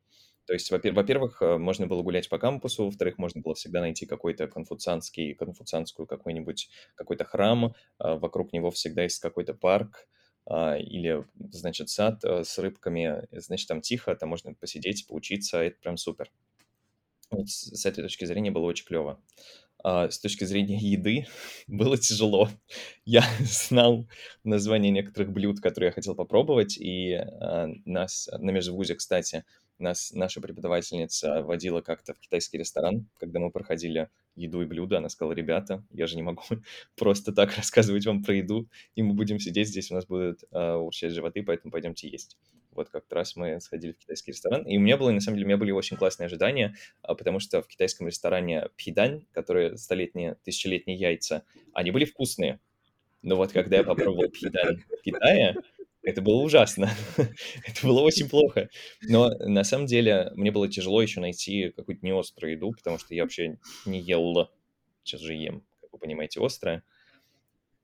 То есть, во-первых, э, можно было гулять по кампусу, во-вторых, можно было всегда найти какой-то конфуцианский, конфуцианскую какой-нибудь, какой-то храм, а, вокруг него всегда есть какой-то парк, а, или, значит, сад э, с рыбками, значит, там тихо, там можно посидеть, поучиться, это прям супер. Вот с этой точки зрения было очень клево а, с точки зрения еды [LAUGHS] было тяжело. Я [LAUGHS] знал название некоторых блюд, которые я хотел попробовать, и нас на межвузе, кстати, нас наша преподавательница водила как-то в китайский ресторан, когда мы проходили еду и блюда. Она сказала, ребята, я же не могу [LAUGHS] просто так рассказывать вам про еду, и мы будем сидеть здесь, у нас будут э, урчать животы, поэтому пойдемте есть. Вот как-то раз мы сходили в китайский ресторан, и у меня было, на самом деле, у меня были очень классные ожидания, а, потому что в китайском ресторане пхидань, которые столетние, тысячелетние яйца, они были вкусные. Но вот когда я попробовал пхидань в Китае, это было ужасно. [LAUGHS] это было очень плохо. Но на самом деле мне было тяжело еще найти какую-то неострую еду, потому что я вообще не ел. Сейчас же ем, как вы понимаете, острое.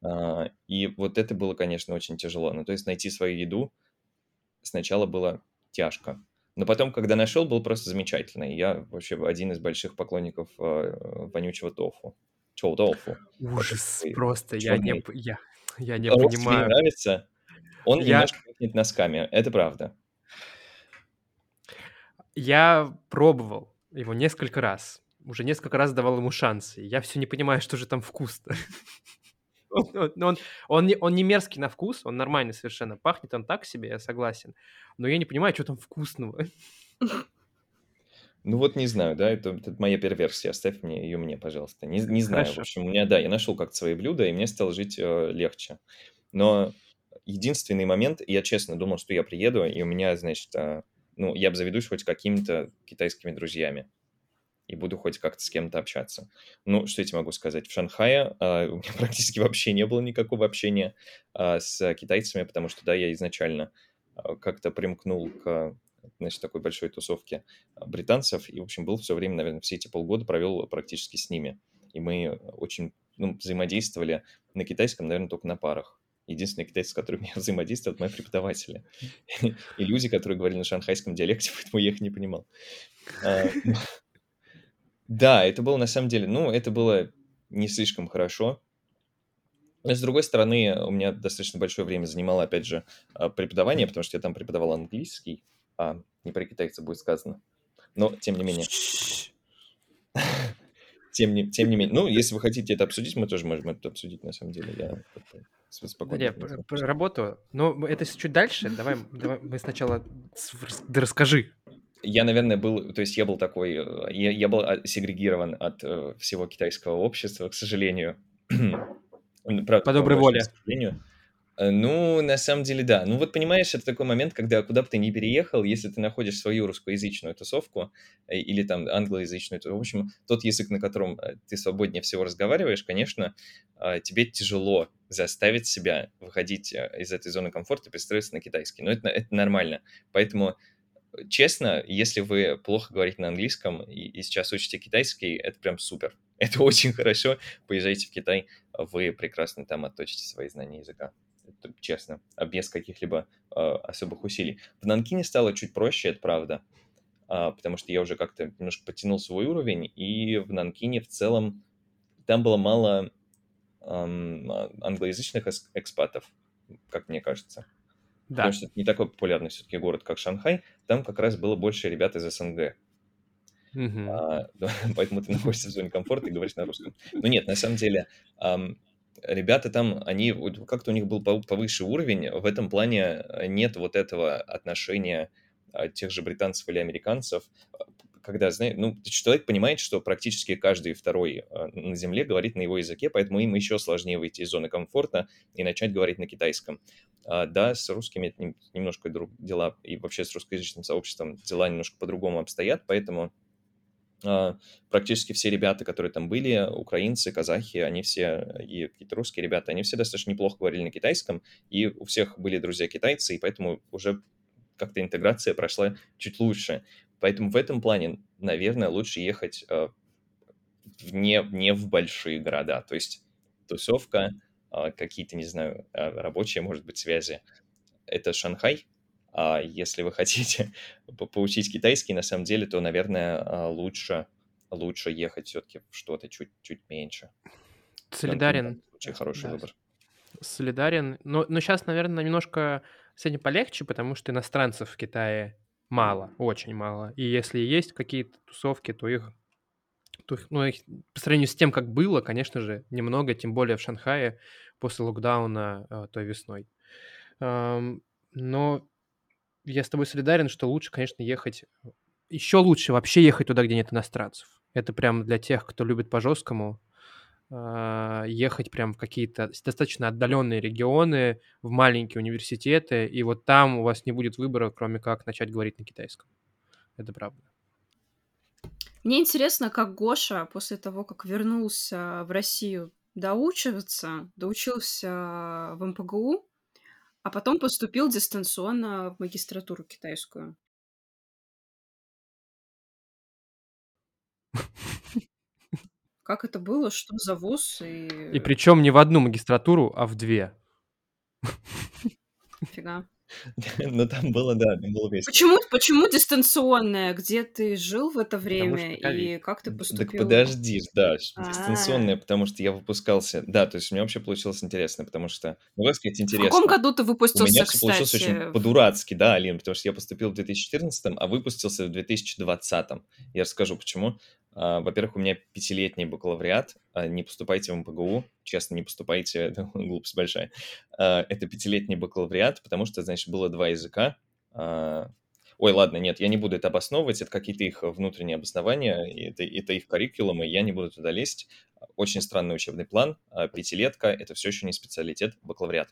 А, и вот это было, конечно, очень тяжело. Ну, то есть найти свою еду сначала было тяжко. Но потом, когда нашел, был просто замечательно. Я вообще один из больших поклонников э, вонючего тофу. Чоу тофу. Ужас, просто я не, я, я не понимаю. нравится? Он Я, немножко пахнет носками, это правда. я пробовал его несколько раз. Уже несколько раз давал ему шансы. Я все не понимаю, что же там вкусно. [LAUGHS] Он, он- он- не, он не мерзкий на вкус, он нормальный совершенно. Пахнет он так себе, я согласен. Но я не понимаю, что там вкусного. Ну вот не знаю, да, это, это моя перверсия, оставь мне ее мне, пожалуйста. Не, не знаю, в Хорошо. общем, у меня, да, я нашел как-то свои блюда, и мне стало жить э, легче. Но единственный момент, я честно думал, что я приеду, и у меня, значит, а, ну, я обзаведусь хоть какими-то китайскими друзьями и буду хоть как-то с кем-то общаться. Ну, что я тебе могу сказать? В Шанхае а, у меня [LAUGHS] практически вообще не было никакого общения а, с китайцами, потому что, да, я изначально как-то примкнул к, значит, такой большой тусовке британцев, и, в общем, был все время, наверное, все эти полгода провел практически с ними. И мы очень ну, взаимодействовали на китайском, наверное, только на парах. Единственный китайцы, с которыми я взаимодействовал, это мои преподаватели. И люди, которые говорили на шанхайском диалекте, [LAUGHS] поэтому я их не понимал. А, Да, это было на самом деле, ну, это было не слишком хорошо. Но, с другой стороны, у меня достаточно большое время занимало, опять же, а, преподавание, потому что я там преподавал английский, а не про китайца будет сказано. Но, тем не менее, тем не, тем не менее, ну, если вы хотите это обсудить, мы тоже можем это обсудить, на самом деле. Я спокойно про работу. Но это чуть дальше. Давай, давай мы сначала расскажи. Я, наверное, был, то есть я был такой, я, я был а, сегрегирован от э, всего китайского общества, к сожалению. [CLEARS THROAT] По доброй к воле. сожалению. Э, ну, на самом деле, да. Ну, вот понимаешь, это такой момент, когда куда бы ты ни переехал, если ты находишь свою русскоязычную тусовку э, или там англоязычную, то, в общем, тот язык, на котором э, ты свободнее всего разговариваешь, конечно, тебе тяжело заставить себя выходить из этой зоны комфорта и перестроиться на китайский. Но это, это нормально. Поэтому честно, если вы плохо говорите на английском и, и сейчас учите китайский, это прям супер. [LAUGHS] Это очень хорошо. Поезжайте в Китай, вы прекрасно там отточите свои знания языка честно, а без каких-либо э, особых усилий. В Нанкине стало чуть проще, это правда, э, потому что я уже как-то немножко подтянул свой уровень, и в Нанкине в целом там было мало э, англоязычных экспатов, как мне кажется. Да. Потому что это не такой популярный все-таки город, как Шанхай. Там как раз было больше ребят из СНГ. Uh-huh. А, [LAUGHS] поэтому ты находишься в зоне комфорта и говоришь на русском. Но нет, на самом деле, ребята там, они, как-то у них был повыше уровень, в этом плане э, нет вот этого отношения а, тех же британцев или американцев, когда, знаешь, ну, человек понимает, что практически каждый второй э, на Земле говорит на его языке, поэтому им еще сложнее выйти из зоны комфорта и начать говорить на китайском. А, да, с русскими это немножко друг дела, и вообще с русскоязычным сообществом дела немножко по-другому обстоят, поэтому практически все ребята, которые там были, украинцы, казахи, они все, и какие-то русские ребята, они все достаточно неплохо говорили на китайском, и у всех были друзья китайцы, и поэтому уже как-то интеграция прошла чуть лучше. Поэтому в этом плане, наверное, лучше ехать э, не, не в большие города. То есть тусовка, э, какие-то, не знаю, рабочие, может быть, связи. Это Шанхай, а если вы [LAUGHS] хотите поучить китайский, на самом деле, то, наверное, а, лучше, лучше ехать все-таки в что-то чуть, чуть меньше. Солидарен. Очень хороший да. выбор. Солидарен. Но, но сейчас, наверное, немножко с этим полегче, потому что иностранцев в Китае мало, очень мало. И если есть какие-то тусовки, то их, то их, ну, их по сравнению с тем, как было, конечно же, немного, тем более в Шанхае после локдауна э, той весной. Эм, но я с тобой солидарен, что лучше, конечно, ехать... Еще лучше вообще ехать туда, где нет иностранцев. Это прям для тех, кто любит по-жесткому, а, ехать прям в какие-то достаточно отдаленные регионы, в маленькие университеты, и вот там у вас не будет выбора, кроме как начать говорить на китайском. Это правда. Мне интересно, как Гоша после того, как вернулся в Россию доучиваться, доучился в МПГУ, а потом поступил дистанционно в магистратуру китайскую. Как это было? Что за вуз? И, И причем не в одну магистратуру, а в две. Фига. [LAUGHS] Ну, там было, да, там было весело. Почему, почему дистанционная? Где ты жил в это время и как ты поступил? Так подожди, да, дистанционная, потому что я выпускался. Да, то есть у меня вообще получилось интересно, потому что, ну, как сказать, интересно. В каком году ты выпустился, У меня все получилось очень по-дурацки, да, Алин, потому что я поступил в 2014, а выпустился в 2020. Я расскажу, почему. А, во-первых, у меня пятилетний бакалавриат. А, не поступайте в МПГУ. Честно, не поступайте, [LAUGHS] это глупость большая. А, это пятилетний бакалавриат, потому что, значит, было два языка. Ой, ладно, нет, я не буду это обосновывать, это какие-то их внутренние обоснования, это, это их curriculum, и я не буду туда лезть. Очень странный учебный план, пятилетка, это все еще не специалитет, бакалавриат.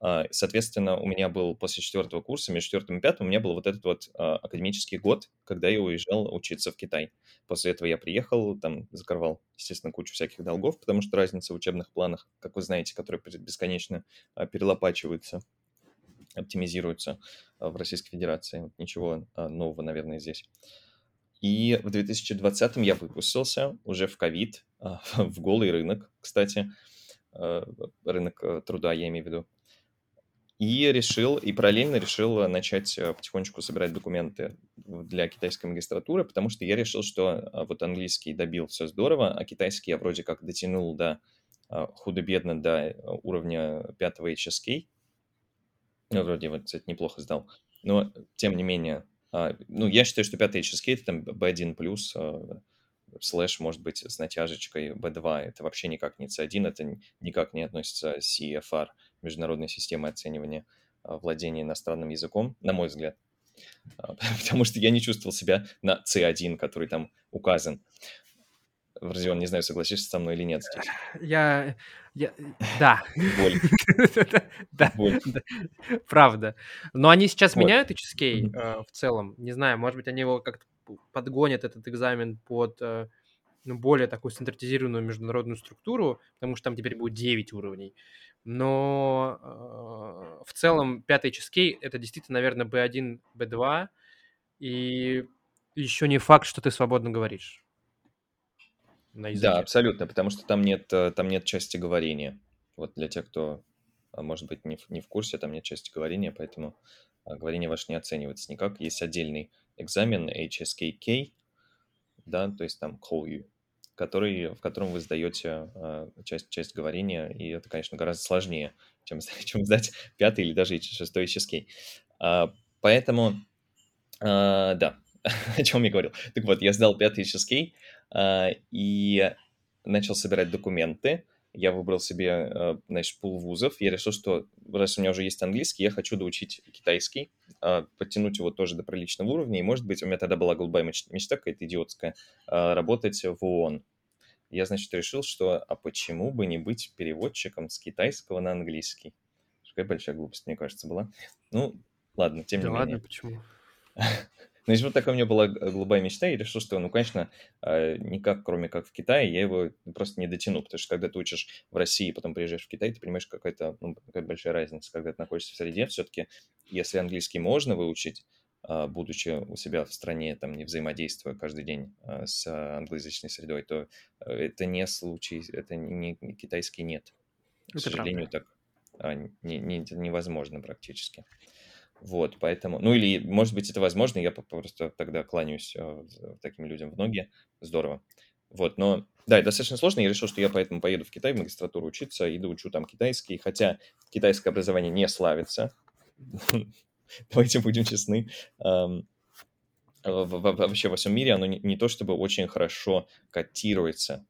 А, соответственно, у меня был после четвертого курса, между четвертым и пятым, у меня был вот этот вот а, академический год, когда я уезжал учиться в Китай. После этого я приехал, там закрывал, естественно, кучу всяких долгов, потому что разница в учебных планах, как вы знаете, которые бесконечно а, перелопачиваются, оптимизируются в Российской Федерации. Ничего нового, наверное, здесь. И в 2020 я выпустился уже в ковид, [LAUGHS] в голый рынок, кстати, рынок э, труда, я имею в виду. И решил, и параллельно решил начать э, потихонечку собирать документы для китайской магистратуры, потому что я решил, что а, вот английский добил все здорово, а китайский я вроде как дотянул до а, худо-бедно до уровня пятого HSK. Ну, вроде вот, кстати, неплохо сдал. Но, тем не менее, а, ну, я считаю, что пятый HSK это там B1+, слэш, может быть, с натяжечкой B2. Это вообще никак не C1, это никак не относится к CFR – международной системы оценивания а, владения иностранным языком, на мой взгляд. А, [LAUGHS] потому что я не чувствовал себя на C1, который там указан. Родион, не знаю, согласишься со мной или нет здесь. Я... я... [LAUGHS] Да. Боль. [LAUGHS] Да, Боль. да, правда. Но они сейчас Вот. меняют HSK э, в целом. Не знаю, может быть, они его как-то подгонят, этот экзамен, под э, ну, более такую стандартизированную международную структуру, потому что там теперь будет 9 уровней. Но э, в целом пятый HSK — это действительно, наверное, B1, B2, и еще не факт, что ты свободно говоришь на Да, абсолютно, потому что там нет, э, там нет части говорения. Вот для тех, кто, а, может быть, не в, не в курсе, там нет части говорения, поэтому а, говорение ваше не оценивается никак. Есть отдельный экзамен HSKK, да, то есть там KOU, который, в котором вы сдаете а, часть, часть говорения, и это, конечно, гораздо сложнее, чем, [LAUGHS] чем сдать пятый или даже шестой HSK. А, Поэтому, а, да, [LAUGHS] о чем я говорил. Так вот, я сдал пятый HSK а, и начал собирать документы. Я выбрал себе, а, значит, пул вузов. Я решил, что раз у меня уже есть английский, я хочу доучить китайский, а, подтянуть его тоже до приличного уровня. И, может быть, у меня тогда была голубая меч- мечта какая-то идиотская, а, работать в ООН. Я, значит, решил, что а почему бы не быть переводчиком с китайского на английский? Какая большая глупость, мне кажется, была. Ну, ладно, тем Да не ладно, менее. почему? [LAUGHS] Ну, если вот такая у меня была голубая мечта, я решил, что, ну, конечно, э, никак, кроме как в Китае, я его просто не дотяну, потому что когда ты учишь в России, потом приезжаешь в Китай, ты понимаешь, какая-то, ну, какая большая разница, когда ты находишься в среде, все-таки, если английский можно выучить, а, будучи у себя в стране, там, не взаимодействуя каждый день а, с а, англоязычной средой, то это не случай, это не, не- китайский нет. К Это сожалению, правда. так а, не- не- невозможно практически. Вот, поэтому, ну или, может быть, это возможно, я просто тогда кланяюсь э, таким людям в ноги, здорово. Вот, но, да, это достаточно сложно, я решил, что я поэтому поеду в Китай в магистратуру учиться и доучу там китайский, хотя китайское образование не славится, [LAUGHS] давайте будем честны, вообще во всем мире оно не, то чтобы очень хорошо котируется.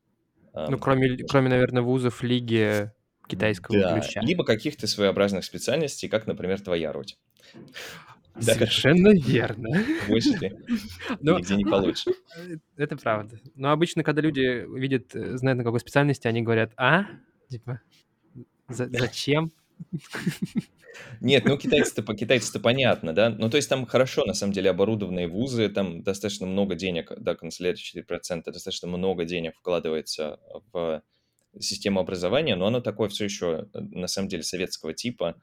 Ну, кроме, кроме, наверное, вузов лиги китайского Да, ключа. либо каких-то своеобразных специальностей, как, например, твоя руть. [LAUGHS] Да, Совершенно верно. больше [LAUGHS] Но нигде не получишь. э, [LAUGHS] это правда. Но обычно, когда люди видят, э, знают на какой специальности, они говорят, а? Типа, «За- зачем? Нет, ну китайцы-то по китайцы-то понятно, да? Ну, то есть там хорошо, на самом деле, оборудованные вузы, там достаточно много денег, да, канцелярия 4%, достаточно много денег вкладывается в систему образования, но оно такое все еще, на самом деле, советского типа,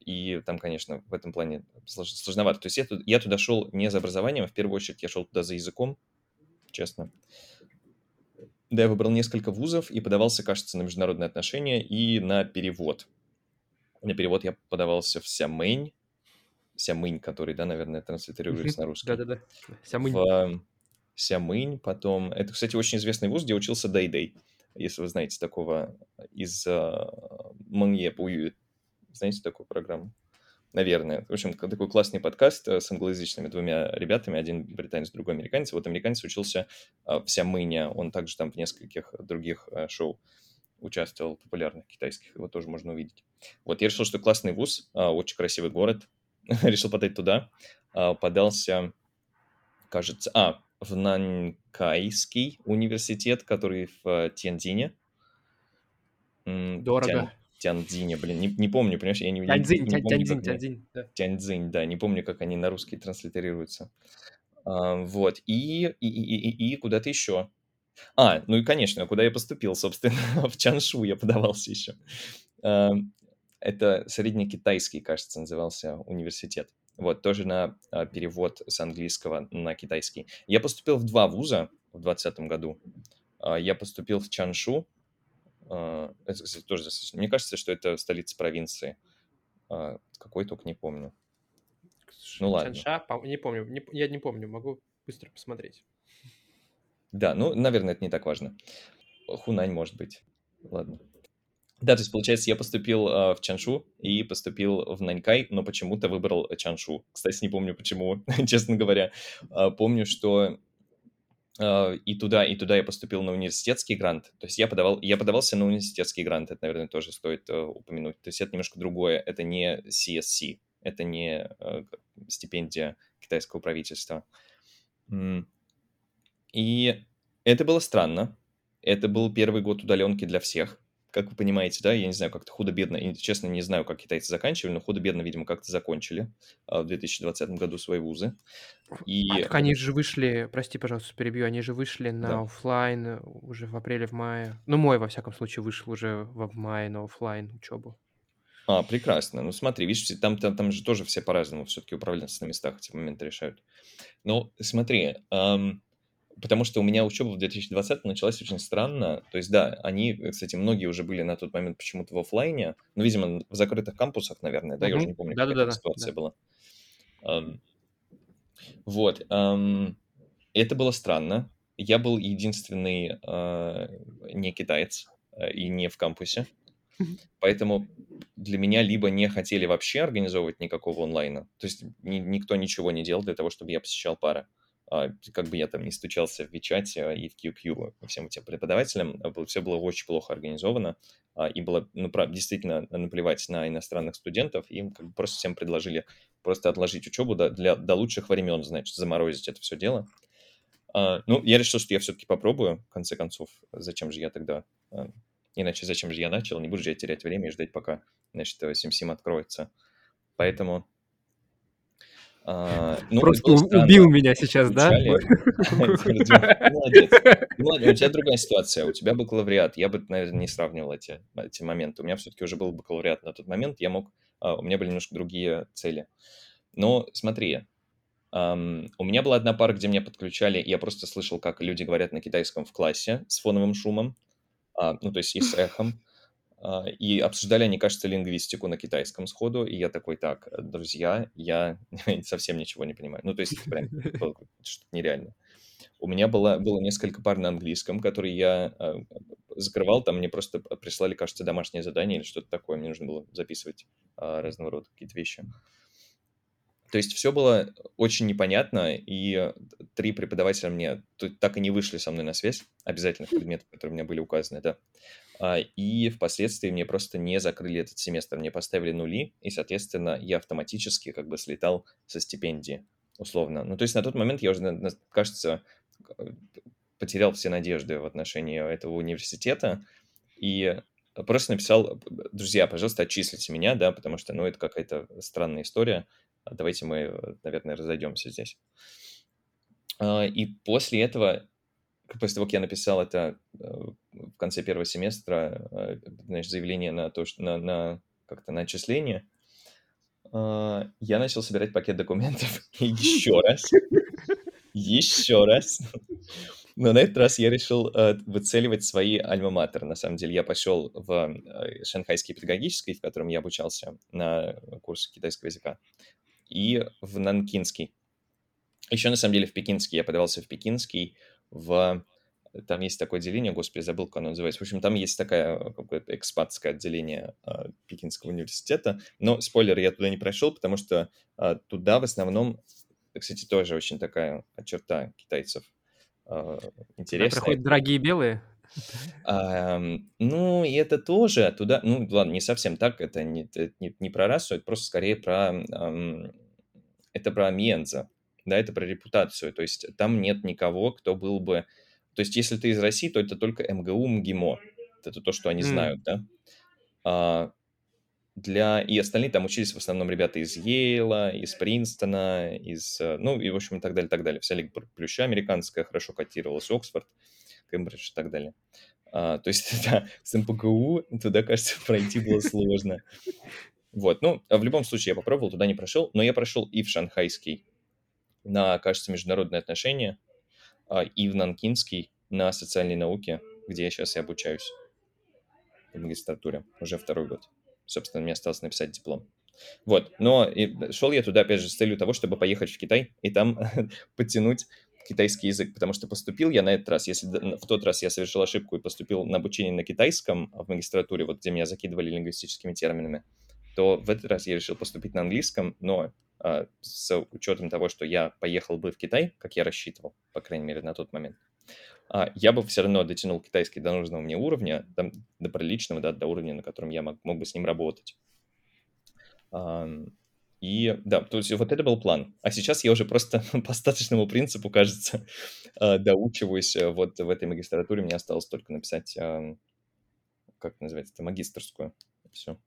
и там, конечно, в этом плане слож- сложновато. То есть я, туда- я туда шел не за образованием, а в первую очередь я шел туда за языком, честно. Да, я выбрал несколько вузов и подавался, кажется, на международные отношения и на перевод. На перевод я подавался в Сямынь, Сямынь, который, да, наверное, транслитерируется на русский. Да-да-да. Сямынь. В э, Сямынь, потом... Это, кстати, очень известный вуз, где учился Дэйдэй, если вы знаете такого из э, Манье Пую. Знаете такую программу? Наверное. В общем, такой классный подкаст э, с англоязычными двумя ребятами, один британец, другой американец. Вот американец учился э, в Сямыне, он также там в нескольких других э, шоу участвовал, популярных китайских, его тоже можно увидеть. Вот, я решил, что классный вуз, а, очень красивый город, [LAUGHS] решил подать туда, а, подался, кажется, а, в Нанкайский университет, который в э, Тяньцзине. Дорого. Тян- Тяньцзине, блин, не, не помню, понимаешь, я не, не- Тяньцзинь, не Тянь- помню, Тяньцзинь, Тяньцзинь. да. Тяньцзинь, да, не помню, как они на русский транслитерируются. А, вот, и, и, и, и, и куда-то еще. А, ну и, конечно, куда я поступил, собственно, [LAUGHS] в Чаншу я подавался еще. А, Это среднекитайский, кажется, назывался университет. Вот, тоже на а, перевод с английского на китайский. Я поступил в два вуза в 2020 году. А, Я поступил в Чаншу. А, Это, кстати, тоже Мне кажется, что это столица провинции. Какой только не помню. Ну ладно. Чанша, не помню, не я не помню, могу быстро посмотреть. Да, ну, наверное, это не так важно. Хунань, может быть. Ладно. Да, то есть, получается, я поступил а, в Чаншу и поступил в Нанькай, но почему-то выбрал Чаншу. Кстати, не помню почему, [LAUGHS] честно говоря. А, помню, что а, и туда, и туда я поступил на университетский грант. То есть я подавал, я подавался на университетский грант, это, наверное, тоже стоит э, упомянуть. То есть это немножко другое, это не CSC, это не э, стипендия китайского правительства. И Это было странно. Это был первый год удаленки для всех. Как вы понимаете, да, я не знаю, как-то худо-бедно, и, честно, не знаю, как китайцы заканчивали, но худо-бедно, видимо, как-то закончили а, в 2020 году свои вузы. И А, так они же вышли, прости, пожалуйста, перебью, они же вышли на да, оффлайн э, уже в апреле, в мае. Ну, мой, во всяком случае, вышел уже в мае на оффлайн учебу. А, прекрасно. Ну, смотри, видишь, там, там, там же тоже все по-разному все-таки управленцы на местах эти моменты решают. Ну, смотри, ам, потому что у меня учеба в 2020 началась очень странно. То есть, да, они, кстати, многие уже были на тот момент почему-то в оффлайне, ну, видимо, в закрытых кампусах, наверное, да, я уже не помню, какая ситуация да. была. Ам, вот. ам, это было странно. Я был единственный а, не китаец а, и не в кампусе. Поэтому для меня либо не хотели вообще организовывать никакого онлайна, то есть ни- никто ничего не делал для того, чтобы я посещал пары. А, как бы я там не стучался в Вичате а, и в QQ всем этим преподавателям, все было очень плохо организовано, а, и было, ну, прав- действительно наплевать на иностранных студентов, им как бы просто всем предложили просто отложить учебу до, для, до лучших времен, значит, заморозить это все дело. А, ну, я решил, что я все-таки попробую, в конце концов. Зачем же я тогда... а, Иначе зачем же я начал? Не буду же я терять время и ждать, пока, значит, SimSim откроется. Поэтому... а, ну, Просто убил меня сейчас, да? [LAUGHS] [LAUGHS] Молодец. У тебя другая ситуация. У тебя бакалавриат. Я бы, наверное, не сравнивал эти, эти моменты. У меня все-таки уже был бакалавриат на тот момент. Я мог... а, У меня были немножко другие цели. Но смотри, ам, у меня была одна пара, где меня подключали, и я просто слышал, как люди говорят на китайском в классе с фоновым шумом, а, ну, то есть и с эхом. А, И обсуждали они, кажется, лингвистику на китайском сходу, и я такой, так, друзья, я [LAUGHS] совсем ничего не понимаю. Ну, то есть это прям [LAUGHS] что-то нереально. У меня было, было несколько пар на английском, которые я а, закрывал, там мне просто прислали, кажется, домашнее задание или что-то такое, мне нужно было записывать а, разного рода какие-то вещи. То есть все было очень непонятно, и три преподавателя мне так и не вышли со мной на связь, обязательных предметов, которые у меня были указаны, да. А, И впоследствии мне просто не закрыли этот семестр, мне поставили нули, и, соответственно, я автоматически как бы слетал со стипендии, условно. Ну, то есть на тот момент я уже, кажется, э, потерял все надежды в отношении этого университета, и просто написал, друзья, пожалуйста, отчислите меня, да, потому что, ну, это какая-то странная история, А давайте мы, э, наверное, разойдемся здесь. А, И после этого, после того, как я написал это э, в конце первого семестра, э, значит, заявление на то, что на, на как-то на отчисление, а, я начал собирать пакет документов [LAUGHS] еще раз, еще раз. Но на этот раз я решил э, выцеливать свои альма-матер. На самом деле я пошел в э, Шанхайский педагогический, в котором я обучался на курсе китайского языка, и в Нанкинский. Еще, на самом деле, в Пекинский. Я подавался в Пекинский, в... Там есть такое отделение, господи, забыл, как оно называется. В общем, там есть такое э, какое-то экспатское отделение э, Пекинского университета. Но, спойлер, я туда не прошел, потому что э, туда в основном, кстати, тоже очень такая черта китайцев э, Туда интересная. приходят дорогие белые. Ам, ну, и это тоже туда, ну, ладно, не совсем так, это не, это не, не про расу, это просто скорее про, ам, это про Менза, да, это про репутацию, то есть там нет никого, кто был бы, то есть если ты из России, то это только МГУ, МГИМО, это то, что они М. знают, да. А, для... И остальные там учились в основном ребята из Йейла, из Принстона, из... э, Ну, и, в общем, и так далее, так далее. Вся Лига Плюща американская хорошо котировалась, Оксфорд, Кембридж и так далее. А, то есть, [LAUGHS] да, с МПГУ туда, кажется, [LAUGHS] пройти было сложно. Вот, ну, а в любом случае я попробовал, туда не прошел, но я прошел и в Шанхайский на, кажется, международные отношения, а, и в Нанкинский на социальные науки, где я сейчас и обучаюсь в магистратуре уже второй год. Собственно, мне осталось написать диплом. Вот, но и шел я туда, опять же, с целью того, чтобы поехать в Китай и там [LAUGHS] подтянуть китайский язык, потому что поступил я на этот раз, если в тот раз я совершил ошибку и поступил на обучение на китайском в магистратуре, вот где меня закидывали лингвистическими терминами, то в этот раз я решил поступить на английском, но а, с учетом того, что я поехал бы в Китай, как я рассчитывал, по крайней мере, на тот момент, а, я бы все равно дотянул китайский до нужного мне уровня, до, до приличного, да, до уровня, на котором я мог, мог бы с ним работать. И да, то есть вот это был план. А сейчас я уже просто [LAUGHS] по остаточному принципу, кажется, э, [LAUGHS] доучиваюсь э, вот в этой магистратуре. Мне осталось только написать, как называется это, магистрскую. Все.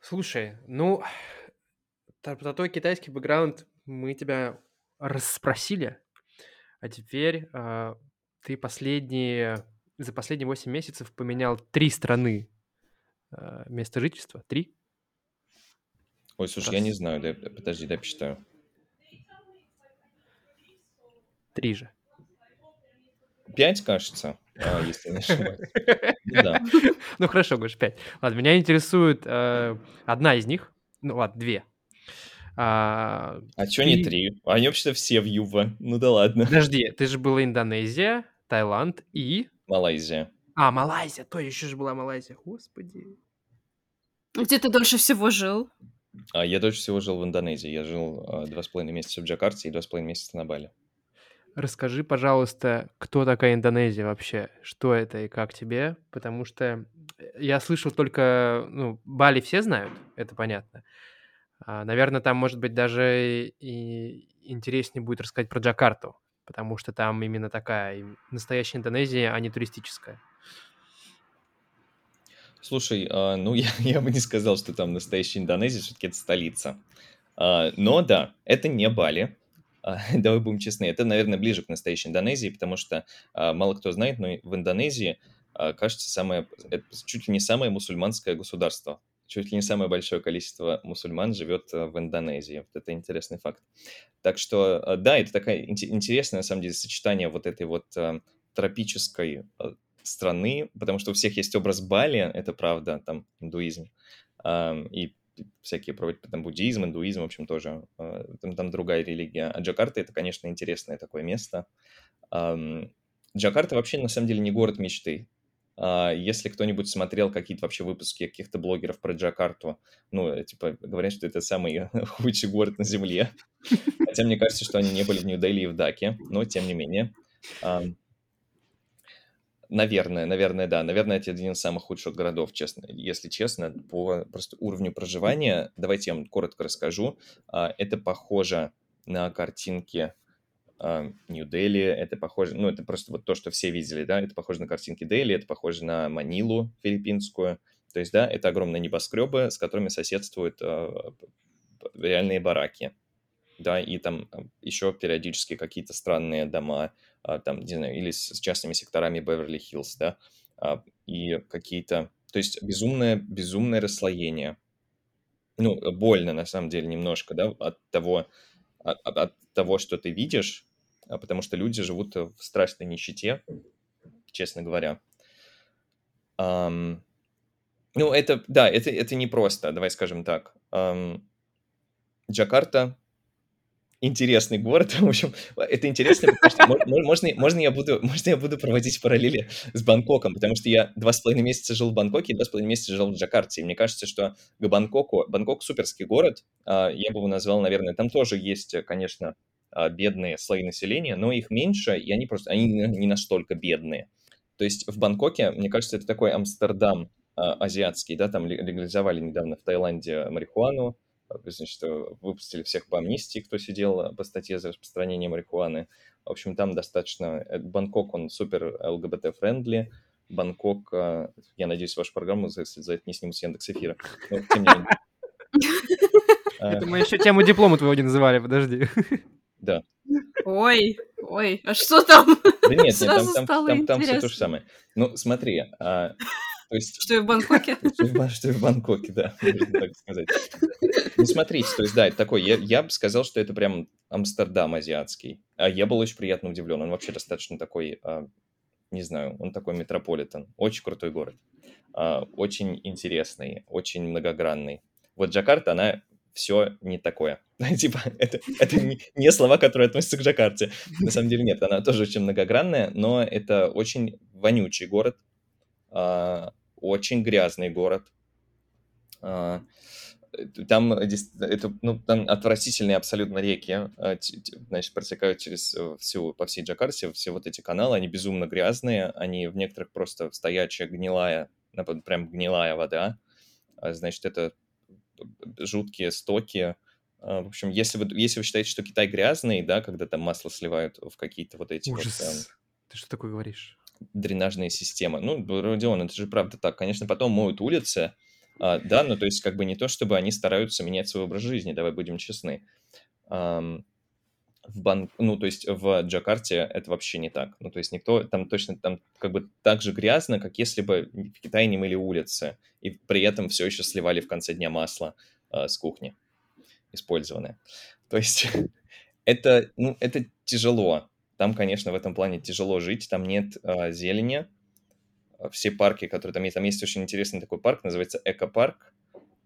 Слушай, ну, та- про твой китайский бэкграунд мы тебя расспросили, а теперь а, ты последние, за последние 8 месяцев поменял три страны а, место жительства. Три? Ой, слушай, я не Раз. знаю, дай- подожди, дай посчитаю. Три же. Пять, кажется, а, если не ошибаюсь. [LAUGHS] Ну Да. Ну хорошо, Гош, пять. Ладно, меня интересует э, одна из них. Ну ладно, две. А, А чё не ты- три? Они вообще-то все в Юва. Ну да ладно. Подожди, ты же была Индонезия, Таиланд и... Малайзия. А, Малайзия, то еще же была Малайзия. Господи. Где ты дольше всего жил? А я дольше всего жил в Индонезии. Я жил а, два с половиной месяца в Джакарте и два с половиной месяца на Бали. Расскажи, пожалуйста, кто такая Индонезия вообще? Что это и как тебе? Потому что я слышал только, ну, Бали все знают, это понятно. А, наверное, там, может быть, даже и интереснее будет рассказать про Джакарту, потому что там именно такая настоящая Индонезия, а не туристическая. Слушай, а, ну [LAUGHS] я, я бы не сказал, что там настоящая Индонезия, все-таки это столица. А, но да, это не Бали. [LAUGHS] Давай будем честны, это, наверное, ближе к настоящей Индонезии, потому что мало кто знает, но в Индонезии, кажется, самое, чуть ли не самое мусульманское государство. Чуть ли не самое большое количество мусульман живет а, в Индонезии. Вот это интересный факт. Так что, а, да, это такая инте- интересное, на самом деле, сочетание вот этой вот а, тропической страны, потому что у всех есть образ Бали, это правда, там индуизм, и всякие там буддизм, индуизм, в общем, тоже, там, там другая религия. А Джакарта — это, конечно, интересное такое место. Джакарта вообще, на самом деле, не город мечты. А, Если кто-нибудь смотрел какие-то вообще выпуски каких-то блогеров про Джакарту, ну, типа, говорят, что это самый [LAUGHS] худший город на Земле. Хотя мне кажется, что они не были в Нью-Дели и в Даке, но тем не менее. Наверное, наверное, да. Наверное, это один из самых худших городов, честно, если честно, по просто уровню проживания. Давайте я вам коротко расскажу. А, Это похоже на картинки Нью-Дели, это похоже, ну, это просто вот то, что все видели, да, это похоже на картинки Дели, это похоже на Манилу филиппинскую. То есть, да, это огромные небоскребы, с которыми соседствуют а, реальные бараки да, и там еще периодически какие-то странные дома, а, там, не знаю, или с частными секторами Беверли-Хиллз, да, а, и какие-то, то есть безумное, безумное расслоение. Ну, больно, на самом деле, немножко, да, от того, от, от- того, что ты видишь, а, потому что люди живут в страшной нищете, честно говоря. Ам, ну, это, да, это, это непросто, давай скажем так. Ам, Джакарта интересный город. [LAUGHS] В общем, это интересно, потому что мо- мо- можно, можно, я буду, можно я буду проводить параллели с Бангкоком, потому что я два с половиной месяца жил в Бангкоке и два с половиной месяца жил в Джакарте. И мне кажется, что к Бангкоку... Бангкок суперский город, а, я бы его назвал, наверное, там тоже есть, э, конечно, а, бедные слои населения, но их меньше, и они просто, они не настолько бедные. То есть в Бангкоке, мне кажется, это такой Амстердам а, азиатский, да, там ле- легализовали недавно в Таиланде марихуану, а, значит, э, выпустили всех по амнистии, кто сидел э, по статье за распространение марихуаны. В общем, там достаточно... э, Бангкок, он супер ЛГБТ-френдли. Бангкок, э, я надеюсь, вашу программу за, за это не снимут с Яндекс.Эфира. Но, тем не менее. [LAUGHS] Э, Это мы еще тему диплома твоего не называли, подожди. [LAUGHS] Да. Ой, ой, а что там? Да нет, нет, там, там, там, там все то же самое. Ну, смотри, а, то есть Что и в Бангкоке? [LAUGHS] Что что в Бангкоке, да, можно так сказать. Ну, смотрите, то есть, да, это такой, я, я бы сказал, что это прям Амстердам азиатский. А я был очень приятно удивлен. Он вообще достаточно такой, а, не знаю, он такой метрополитен. Очень крутой город. А, очень интересный, очень многогранный. Вот Джакарта, она все не такое. [LAUGHS] Типа, это, это не, не слова, которые относятся к Джакарте. На самом деле нет, она тоже очень многогранная, но это очень вонючий город, а, очень грязный город. Э, Там, э, это, ну, там отвратительные абсолютно реки, а, значит, протекают через э, всю, по всей Джакарте, все вот эти каналы, они безумно грязные, они в некоторых просто стоячая, гнилая, прям гнилая вода, значит, это жуткие стоки. А, В общем, если вы, если вы считаете, что Китай грязный, да, когда там масло сливают в какие-то вот эти вот эм, Ужас. Ты что такое говоришь? дренажные системы. Ну, Родион, это же правда так. Конечно, потом моют улицы, а, да, ну, то есть как бы не то, чтобы они стараются менять свой образ жизни, давай будем честны. Ам, в Бан... Ну, то есть в Джакарте это вообще не так. Ну, то есть никто там точно там как бы так же грязно, как если бы в Китае не мыли улицы, и при этом все еще сливали в конце дня масло а, с кухни использованное. То есть [LAUGHS] это, ну, это тяжело. Там, конечно, в этом плане тяжело жить, там нет а, зелени. Все парки, которые там есть, там есть очень интересный такой парк, называется Экопарк.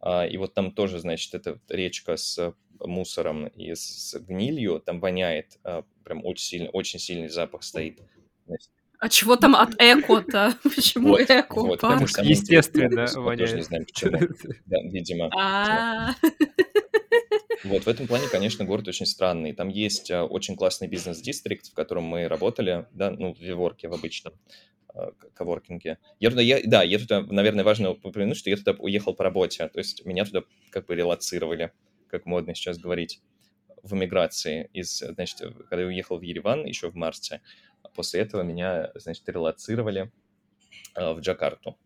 А, И вот там тоже, значит, это речка с мусором и с гнилью, там воняет, а, прям очень сильно, очень сильный запах стоит. А чего там от эко-то? [LAUGHS] Почему Вот, эко? вот, самое интересное, Естественно, [LAUGHS] есть мы тоже не воняет. знаем, почему. [LAUGHS] Да, видимо. А, Вот в этом плане, конечно, город очень странный. Там есть а, очень классный бизнес-дистрикт, в котором мы работали, да, ну, в Виворке в обычном к- коворкинге. Я туда, я, да, я туда, наверное, важно упомянуть, что я туда уехал по работе, то есть меня туда как бы релацировали, как модно сейчас говорить, в эмиграции. Из, значит, когда я уехал в Ереван еще в марте, а после этого меня, значит, релацировали а, в Джакарту.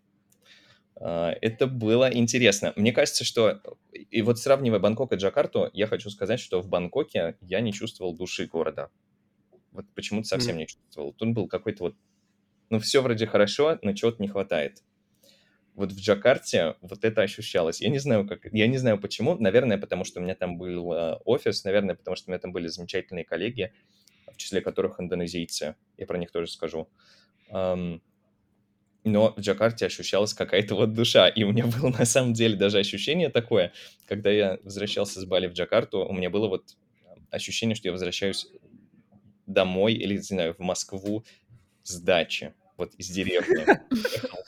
А, Это было интересно. Мне кажется, что... И вот сравнивая Бангкок и Джакарту, я хочу сказать, что в Бангкоке я не чувствовал души города. Вот почему-то совсем М. не чувствовал. Тут был какой-то вот... Ну, все вроде хорошо, но чего-то не хватает. Вот в Джакарте вот это ощущалось. Я не знаю, как... Я не знаю почему. Наверное, потому что у меня там был э, офис. Наверное, потому что у меня там были замечательные коллеги, в числе которых индонезийцы. Я про них тоже скажу. Но в Джакарте ощущалась какая-то вот душа. И у меня [LAUGHS] было на самом деле даже ощущение такое, когда я возвращался с Бали в Джакарту, у меня было вот ощущение, что я возвращаюсь домой или, не знаю, в Москву с дачи, вот из деревни.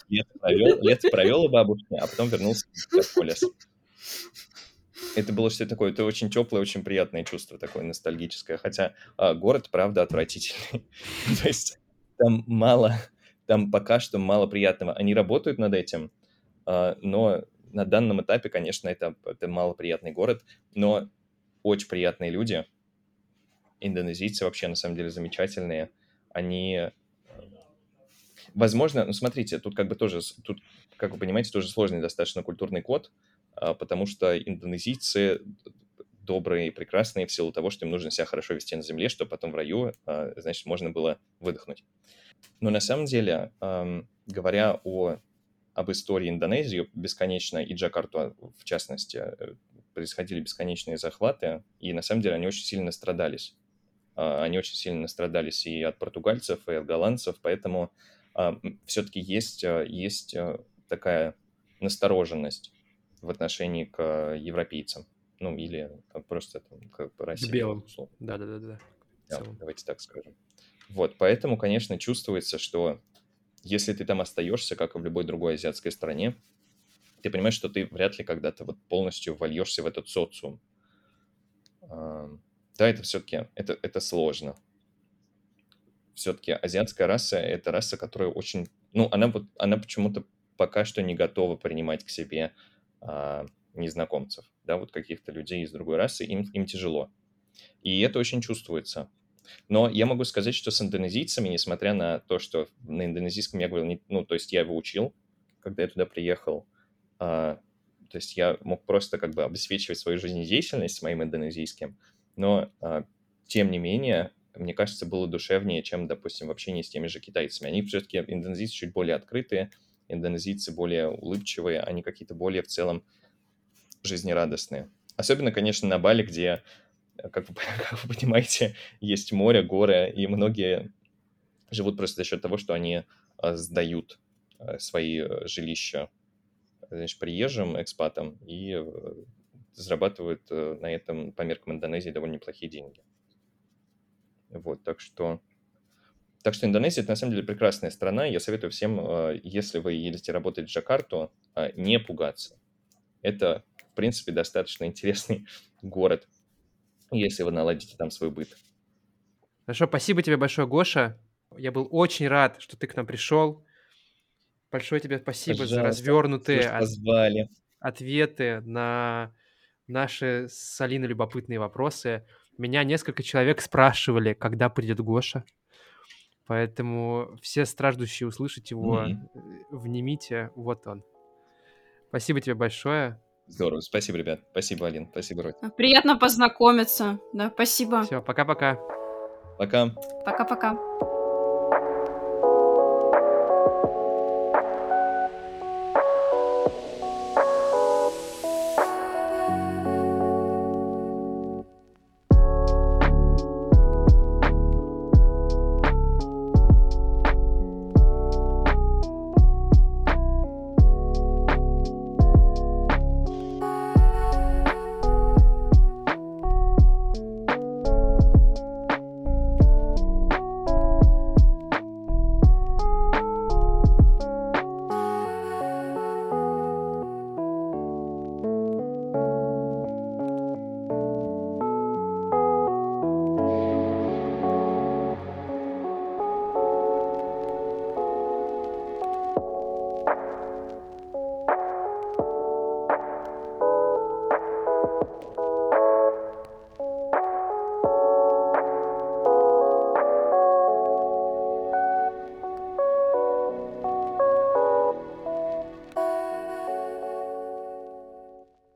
Лето провел, лето провел у бабушки, а потом вернулся в полис. Это было что-то такое, это очень теплое, очень приятное чувство, такое ностальгическое. Хотя а, город, правда, отвратительный. [LAUGHS] То есть там мало, там пока что мало приятного. Они работают над этим, а, но на данном этапе, конечно, это, это малоприятный город, но очень приятные люди. Индонезийцы вообще, на самом деле, замечательные. Они, возможно, ну, смотрите, тут как бы тоже, тут, как вы понимаете, тоже сложный достаточно культурный код, а, потому что индонезийцы добрые и прекрасные в силу того, что им нужно себя хорошо вести на земле, чтобы потом в раю, а, значит, можно было выдохнуть. Но на самом деле, говоря о, об истории Индонезии бесконечно, и Джакарту в частности, э, происходили бесконечные захваты, и на самом деле они очень сильно страдались. А, Они очень сильно настрадались и от португальцев, и от голландцев, поэтому все-таки есть, а, есть а, такая настороженность в отношении к а, европейцам. Ну, или просто там, как бы Россия. белым. Да-да-да. Да, давайте так скажем. Вот, поэтому, конечно, чувствуется, что если ты там остаешься, как и в любой другой азиатской стране, ты понимаешь, что ты вряд ли когда-то вот полностью вольешься в этот социум. А, Да, это все-таки, это, это сложно. Все-таки азиатская раса – это раса, которая очень, ну, она вот, она почему-то пока что не готова принимать к себе а, незнакомцев, да, вот каких-то людей из другой расы, им, им тяжело. И это очень чувствуется. Но я могу сказать, что с индонезийцами, несмотря на то, что на индонезийском я говорил, не- ну, то есть я его учил, когда я туда приехал, а, то есть я мог просто как бы обеспечивать свою жизнедеятельность моим индонезийским, но а, тем не менее, мне кажется, было душевнее, чем, допустим, в общении с теми же китайцами. Они все-таки, индонезийцы чуть более открытые, индонезийцы более улыбчивые, они какие-то более в целом жизнерадостные. Особенно, конечно, на Бали, где, э, как вы, [LAUGHS] как вы понимаете, есть море, горы, и многие живут просто за счет того, что они а, сдают а, свои э, жилища значит, приезжим, экспатам, и э, зарабатывают э, на этом по меркам Индонезии довольно неплохие деньги. Вот, так что... Так что Индонезия – это на самом деле прекрасная страна. Я советую всем, э, если вы едете работать в Джакарту, э, не пугаться. Это, в принципе, достаточно интересный [LAUGHS] город, если вы наладите там свой быт. Хорошо, спасибо тебе большое, Гоша. Я был очень рад, что ты к нам пришел. Большое тебе спасибо за Пожалуйста. развернутые, Слушай, позвали. ответы на наши с Алиной любопытные вопросы. Меня несколько человек спрашивали, когда придет Гоша. Поэтому все страждущие услышать его, э, внимите, вот он. Спасибо тебе большое. Здорово. Спасибо, ребят. Спасибо, Алин. Спасибо, Рой. Приятно познакомиться. Да, спасибо. Все, пока-пока. Пока. Пока-пока.